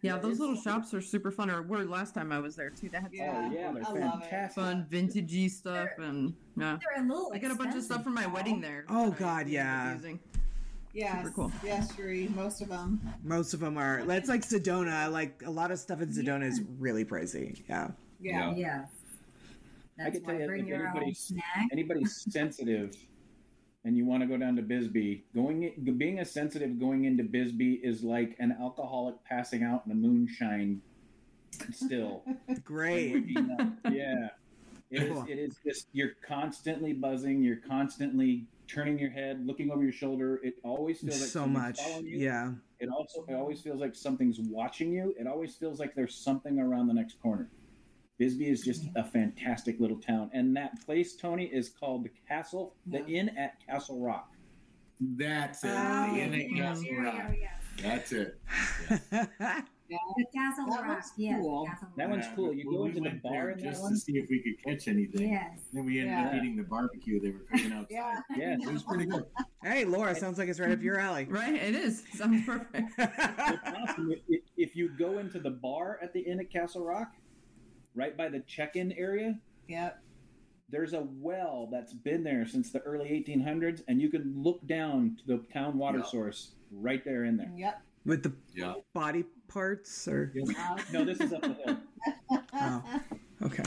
[SPEAKER 2] Yeah, those little shops are super fun. Or were last time I was there too. They had
[SPEAKER 4] Yeah.
[SPEAKER 5] Oh yeah, they're
[SPEAKER 4] I
[SPEAKER 5] fantastic.
[SPEAKER 2] fun vintagey stuff, and yeah,
[SPEAKER 3] They're a little
[SPEAKER 2] I got a bunch of stuff
[SPEAKER 3] expensive,
[SPEAKER 2] for my wedding there.
[SPEAKER 1] Oh, God,
[SPEAKER 2] ended up
[SPEAKER 1] yeah.
[SPEAKER 2] using.
[SPEAKER 4] Yes.
[SPEAKER 2] Super cool.
[SPEAKER 4] Yes, Cherie, most of them.
[SPEAKER 1] Most of them are. That's like Sedona. Like a lot of stuff in Sedona is really pricey. Yeah.
[SPEAKER 4] Yeah.
[SPEAKER 3] Yes. That's
[SPEAKER 5] can tell you,
[SPEAKER 3] bring
[SPEAKER 5] if anybody's- anybody's sensitive and you want to go down to Bisbee, going being a sensitive going into Bisbee is like an alcoholic passing out in a moonshine still.
[SPEAKER 1] Great.
[SPEAKER 5] yeah. It is,
[SPEAKER 1] Cool.
[SPEAKER 5] it is just you're constantly buzzing, you're constantly turning your head, looking over your shoulder. It always feels like
[SPEAKER 1] so much.
[SPEAKER 5] you.
[SPEAKER 1] Yeah.
[SPEAKER 5] It also it always feels like something's watching you. It always feels like there's something around the next corner. Bisbee is just a fantastic little town, and that place, Tony, is called the Castle, the Inn at Castle Rock.
[SPEAKER 6] that's it.
[SPEAKER 1] Oh,
[SPEAKER 6] the Inn at
[SPEAKER 1] yeah.
[SPEAKER 6] Castle
[SPEAKER 3] Here we
[SPEAKER 6] Rock.
[SPEAKER 3] go, yes.
[SPEAKER 6] That's it.
[SPEAKER 3] The Castle
[SPEAKER 4] That
[SPEAKER 3] Rock.
[SPEAKER 4] looks
[SPEAKER 3] Yes,
[SPEAKER 4] cool.
[SPEAKER 3] Castle
[SPEAKER 5] That
[SPEAKER 3] Rock.
[SPEAKER 5] one's cool. You
[SPEAKER 6] we
[SPEAKER 5] go into the
[SPEAKER 6] went
[SPEAKER 5] bar
[SPEAKER 6] there
[SPEAKER 5] in that
[SPEAKER 6] just to see if we could catch anything.
[SPEAKER 3] Yes.
[SPEAKER 6] Then we ended up eating the barbecue they were cooking outside.
[SPEAKER 4] Yeah.
[SPEAKER 5] Yes.
[SPEAKER 6] It was pretty good.
[SPEAKER 1] Hey, Laura, sounds like it's right up your alley.
[SPEAKER 2] Right? It is. Sounds perfect.
[SPEAKER 5] Awesome. If- If you go into the bar at the inn at Castle Rock, right by the check-in area,
[SPEAKER 4] Yep.
[SPEAKER 5] there's a well that's been there since the early 1800s, and you can look down to the town water
[SPEAKER 6] Yeah.
[SPEAKER 5] source right there in there.
[SPEAKER 4] Yep.
[SPEAKER 1] With the
[SPEAKER 6] Yeah.
[SPEAKER 1] body parts, or
[SPEAKER 4] Uh,
[SPEAKER 5] No, this is up the hill,
[SPEAKER 1] oh, okay,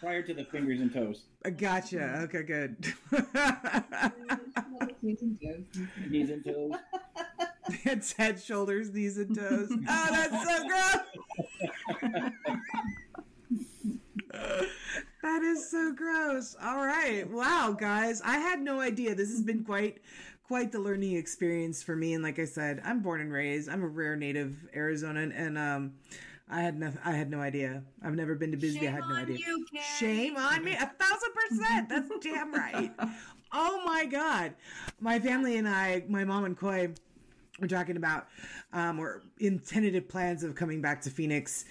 [SPEAKER 5] prior to the fingers and toes.
[SPEAKER 1] I gotcha. Okay, good.
[SPEAKER 4] Knees and toes.
[SPEAKER 5] Knees and toes.
[SPEAKER 1] it's head, shoulders, knees, and toes. Oh, that's so gross. that is so gross. All right. Wow, guys. I had no idea. This has been quite quite the learning experience for me and like I said, I'm born and raised. I'm a rare native Arizonan and um I had no I had no idea. I've never been to Bisbee. I had no
[SPEAKER 3] on
[SPEAKER 1] idea.
[SPEAKER 3] you.
[SPEAKER 1] Shame on me. A thousand percent. That's damn right. Oh my God. My family and I, my mom and Coy, we're talking about um, we're in tentative plans of coming back to Phoenix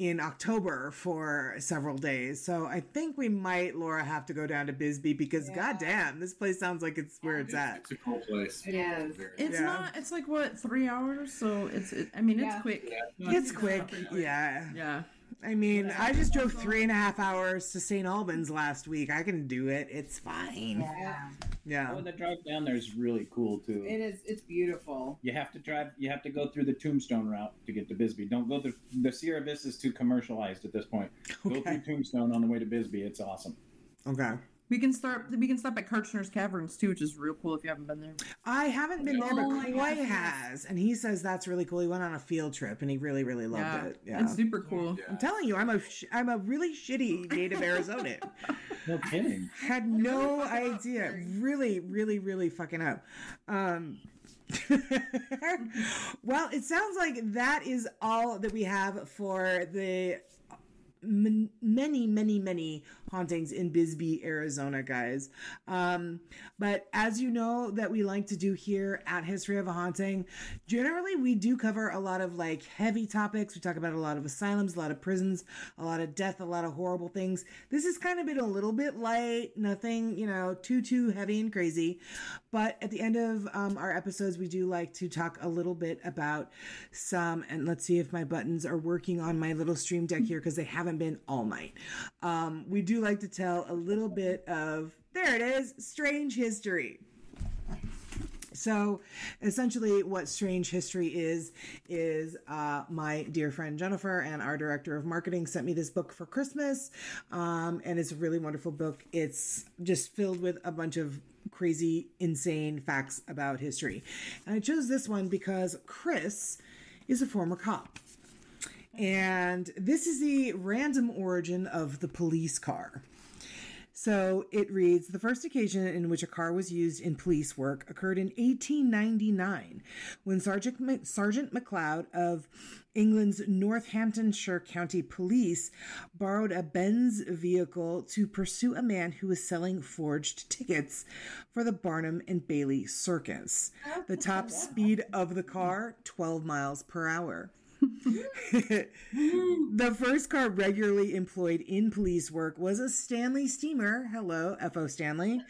[SPEAKER 1] in October for several days. So I think we might, Laura, have to go down to Bisbee because
[SPEAKER 4] Yeah.
[SPEAKER 1] goddamn, this place sounds like it's where it's at.
[SPEAKER 6] It's a cool place.
[SPEAKER 4] It is.
[SPEAKER 2] It's
[SPEAKER 1] Yeah.
[SPEAKER 2] not. It's like what three hours? So it's. It, I mean, it's
[SPEAKER 4] Yeah.
[SPEAKER 2] quick.
[SPEAKER 1] It's quick. Yeah.
[SPEAKER 2] Yeah.
[SPEAKER 1] I mean, I just drove three and a half hours to St. Albans last week. I can do it. It's fine.
[SPEAKER 3] Yeah.
[SPEAKER 1] Yeah.
[SPEAKER 5] Oh, the drive down there is really cool too.
[SPEAKER 4] It is. It's beautiful.
[SPEAKER 5] You have to drive. You have to go through the Tombstone route to get to Bisbee. Don't go the the Sierra Vista is too commercialized at this point. Go through Tombstone on the way to Bisbee. It's awesome.
[SPEAKER 1] Okay.
[SPEAKER 2] We can start. We can stop at Kartchner's Caverns too, which is real cool if you haven't been there.
[SPEAKER 1] I haven't been there, but
[SPEAKER 3] Oh my
[SPEAKER 1] Coy
[SPEAKER 3] gosh,
[SPEAKER 1] has, and he says that's really cool. He went on a field trip, and he really, really loved
[SPEAKER 2] yeah.
[SPEAKER 1] it. Yeah,
[SPEAKER 2] It's super cool.
[SPEAKER 6] Yeah.
[SPEAKER 1] I'm telling you, I'm a sh- I'm a really shitty native Arizonan.
[SPEAKER 5] No kidding.
[SPEAKER 1] Had no idea. Really, really, really fucking up. Um, well, it sounds like that is all that we have for the m- many, many, many hauntings in Bisbee, Arizona, guys. Um, but as you know, that we like to do here at History of a Haunting, generally we do cover a lot of like heavy topics. We talk about a lot of asylums, a lot of prisons, a lot of death, a lot of horrible things. This has kind of been a little bit light, nothing, you know, too, too heavy and crazy. But at the end of um, our episodes, we do like to talk a little bit about some, and let's see if my buttons are working on my little stream deck here because they haven't been all night. Um, we do like to tell a little bit of, there it is, strange history. So, essentially, what Strange History is, is uh, my dear friend Jennifer and our director of marketing sent me this book for Christmas. Um, and it's a really wonderful book. It's just filled with a bunch of crazy, insane facts about history. And I chose this one because Chris is a former cop. And this is the random origin of the police car. So it reads The first occasion in which a car was used in police work occurred in 1899 when Sergeant, Mc- Sergeant McLeod of England's Northamptonshire County Police borrowed a Benz vehicle to pursue a man who was selling forged tickets for the Barnum and Bailey Circus. The top speed of the car, 12 miles per hour. the first car regularly employed in police work was a Stanley steamer, hello, F.O. Stanley,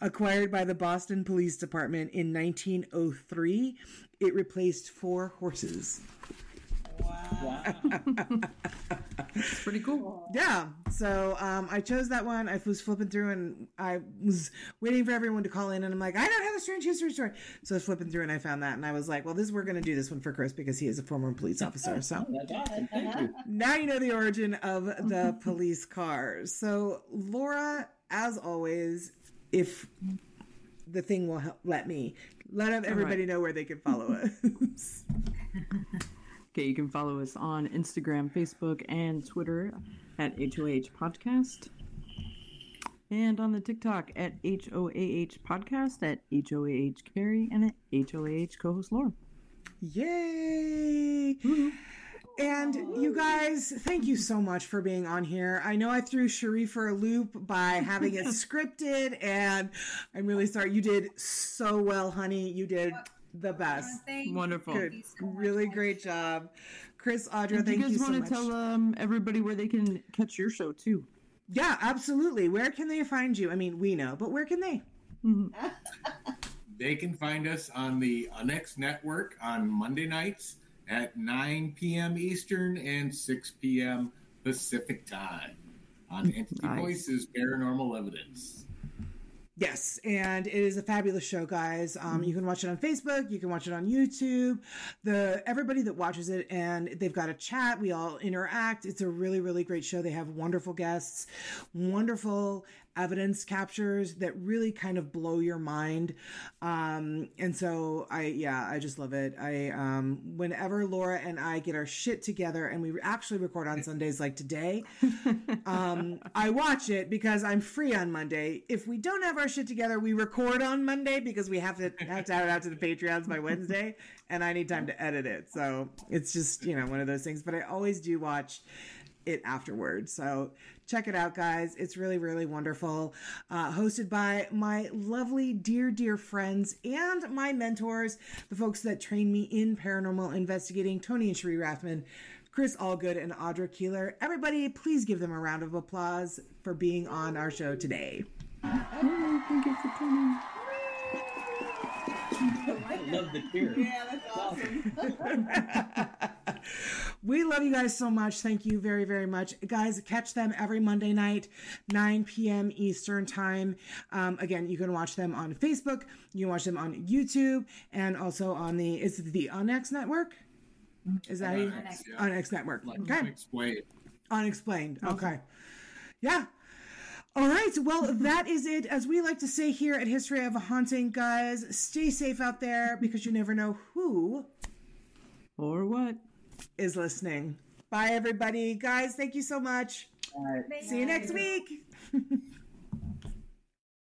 [SPEAKER 1] acquired by the Boston Police Department in 1903. It replaced four horses.
[SPEAKER 5] Wow.
[SPEAKER 2] It's pretty cool.
[SPEAKER 1] Yeah, so um, I chose that one. I was flipping through and I was waiting for everyone to call in, and I'm like, I don't have a strange history story. So I was flipping through and I found that, and I was like, well, this we're going to do this one for Chris because he is a former police officer. So
[SPEAKER 5] That's awesome. Thank you.
[SPEAKER 1] now you know the origin of the police cars. So, Laura, as always, if the thing will help, let me let everybody know where they can follow us.
[SPEAKER 2] Okay, you can follow us on Instagram, Facebook, and Twitter at HOAH Podcast. And on the TikTok at HOAH Podcast, at HOAH Carrie, and at HOAH co host Laura.
[SPEAKER 1] Yay! And you guys, thank you so much for being on here. I know I threw Cherie for a loop by having it scripted, and I'm really sorry. You did so well, honey. You did the best.
[SPEAKER 3] Thank
[SPEAKER 2] Wonderful.
[SPEAKER 1] Good.
[SPEAKER 3] you so much.
[SPEAKER 1] Really great job. Chris, Audra,
[SPEAKER 2] Do
[SPEAKER 1] thank
[SPEAKER 2] you
[SPEAKER 1] you,
[SPEAKER 2] guys
[SPEAKER 1] so
[SPEAKER 2] want
[SPEAKER 1] much.
[SPEAKER 2] to tell um, everybody where they can catch your show too?
[SPEAKER 1] yeah, absolutely. Where can they find you? I mean, we know, but where can they?
[SPEAKER 6] They can find us on the Un-X Network on Monday nights at 9 p.m. Eastern and 6 p.m. Pacific time on Entity
[SPEAKER 2] Nice.
[SPEAKER 6] Voices Paranormal Evidence.
[SPEAKER 1] Yes, and it is a fabulous show, guys. Um, you can watch it on Facebook, you can watch it on YouTube. The everybody that watches it, and they've got a chat. We all interact. It's a really, really great show. They have wonderful guests, wonderful evidence captures that really kind of blow your mind. Um, and so I, yeah, I just love it. I, um, whenever Laura and I get our shit together, and we actually record on Sundays like today, um, I watch it because I'm free on Monday. If we don't have our shit together, we record on Monday because we have to have to have it out to the Patreons by Wednesday, and I need time to edit it. So it's just you know one of those things. But I always do watch it afterwards. So check it out, guys. It's really, really wonderful. Uh, hosted by my lovely, dear, dear friends and my mentors, the folks that train me in paranormal investigating, Tony and Cherie Rathman. Chris Allgood and Audra Keeler. Everybody, please give them a round of applause for being on our show today.
[SPEAKER 2] Thank you for coming.
[SPEAKER 5] I love the cheer.
[SPEAKER 4] Yeah, that's awesome.
[SPEAKER 1] we love you guys so much. Thank you very, very much. Guys, catch them every Monday night, 9 p.m. Eastern Time. Um, again, you can watch them on Facebook, you can watch them on YouTube, and also on the, is it the Un-X Network? Is that how you-
[SPEAKER 6] yeah.
[SPEAKER 1] Un-X Network?
[SPEAKER 6] Like
[SPEAKER 1] Okay.
[SPEAKER 6] explain.
[SPEAKER 1] Unexplained. Okay. Yeah. All right. Well, that is it. As we like to say here at History of a Haunting, guys, stay safe out there because you never know who
[SPEAKER 2] Or what?
[SPEAKER 1] Is listening. Bye, everybody. Guys, thank you so much.
[SPEAKER 5] All right.
[SPEAKER 1] See you next week.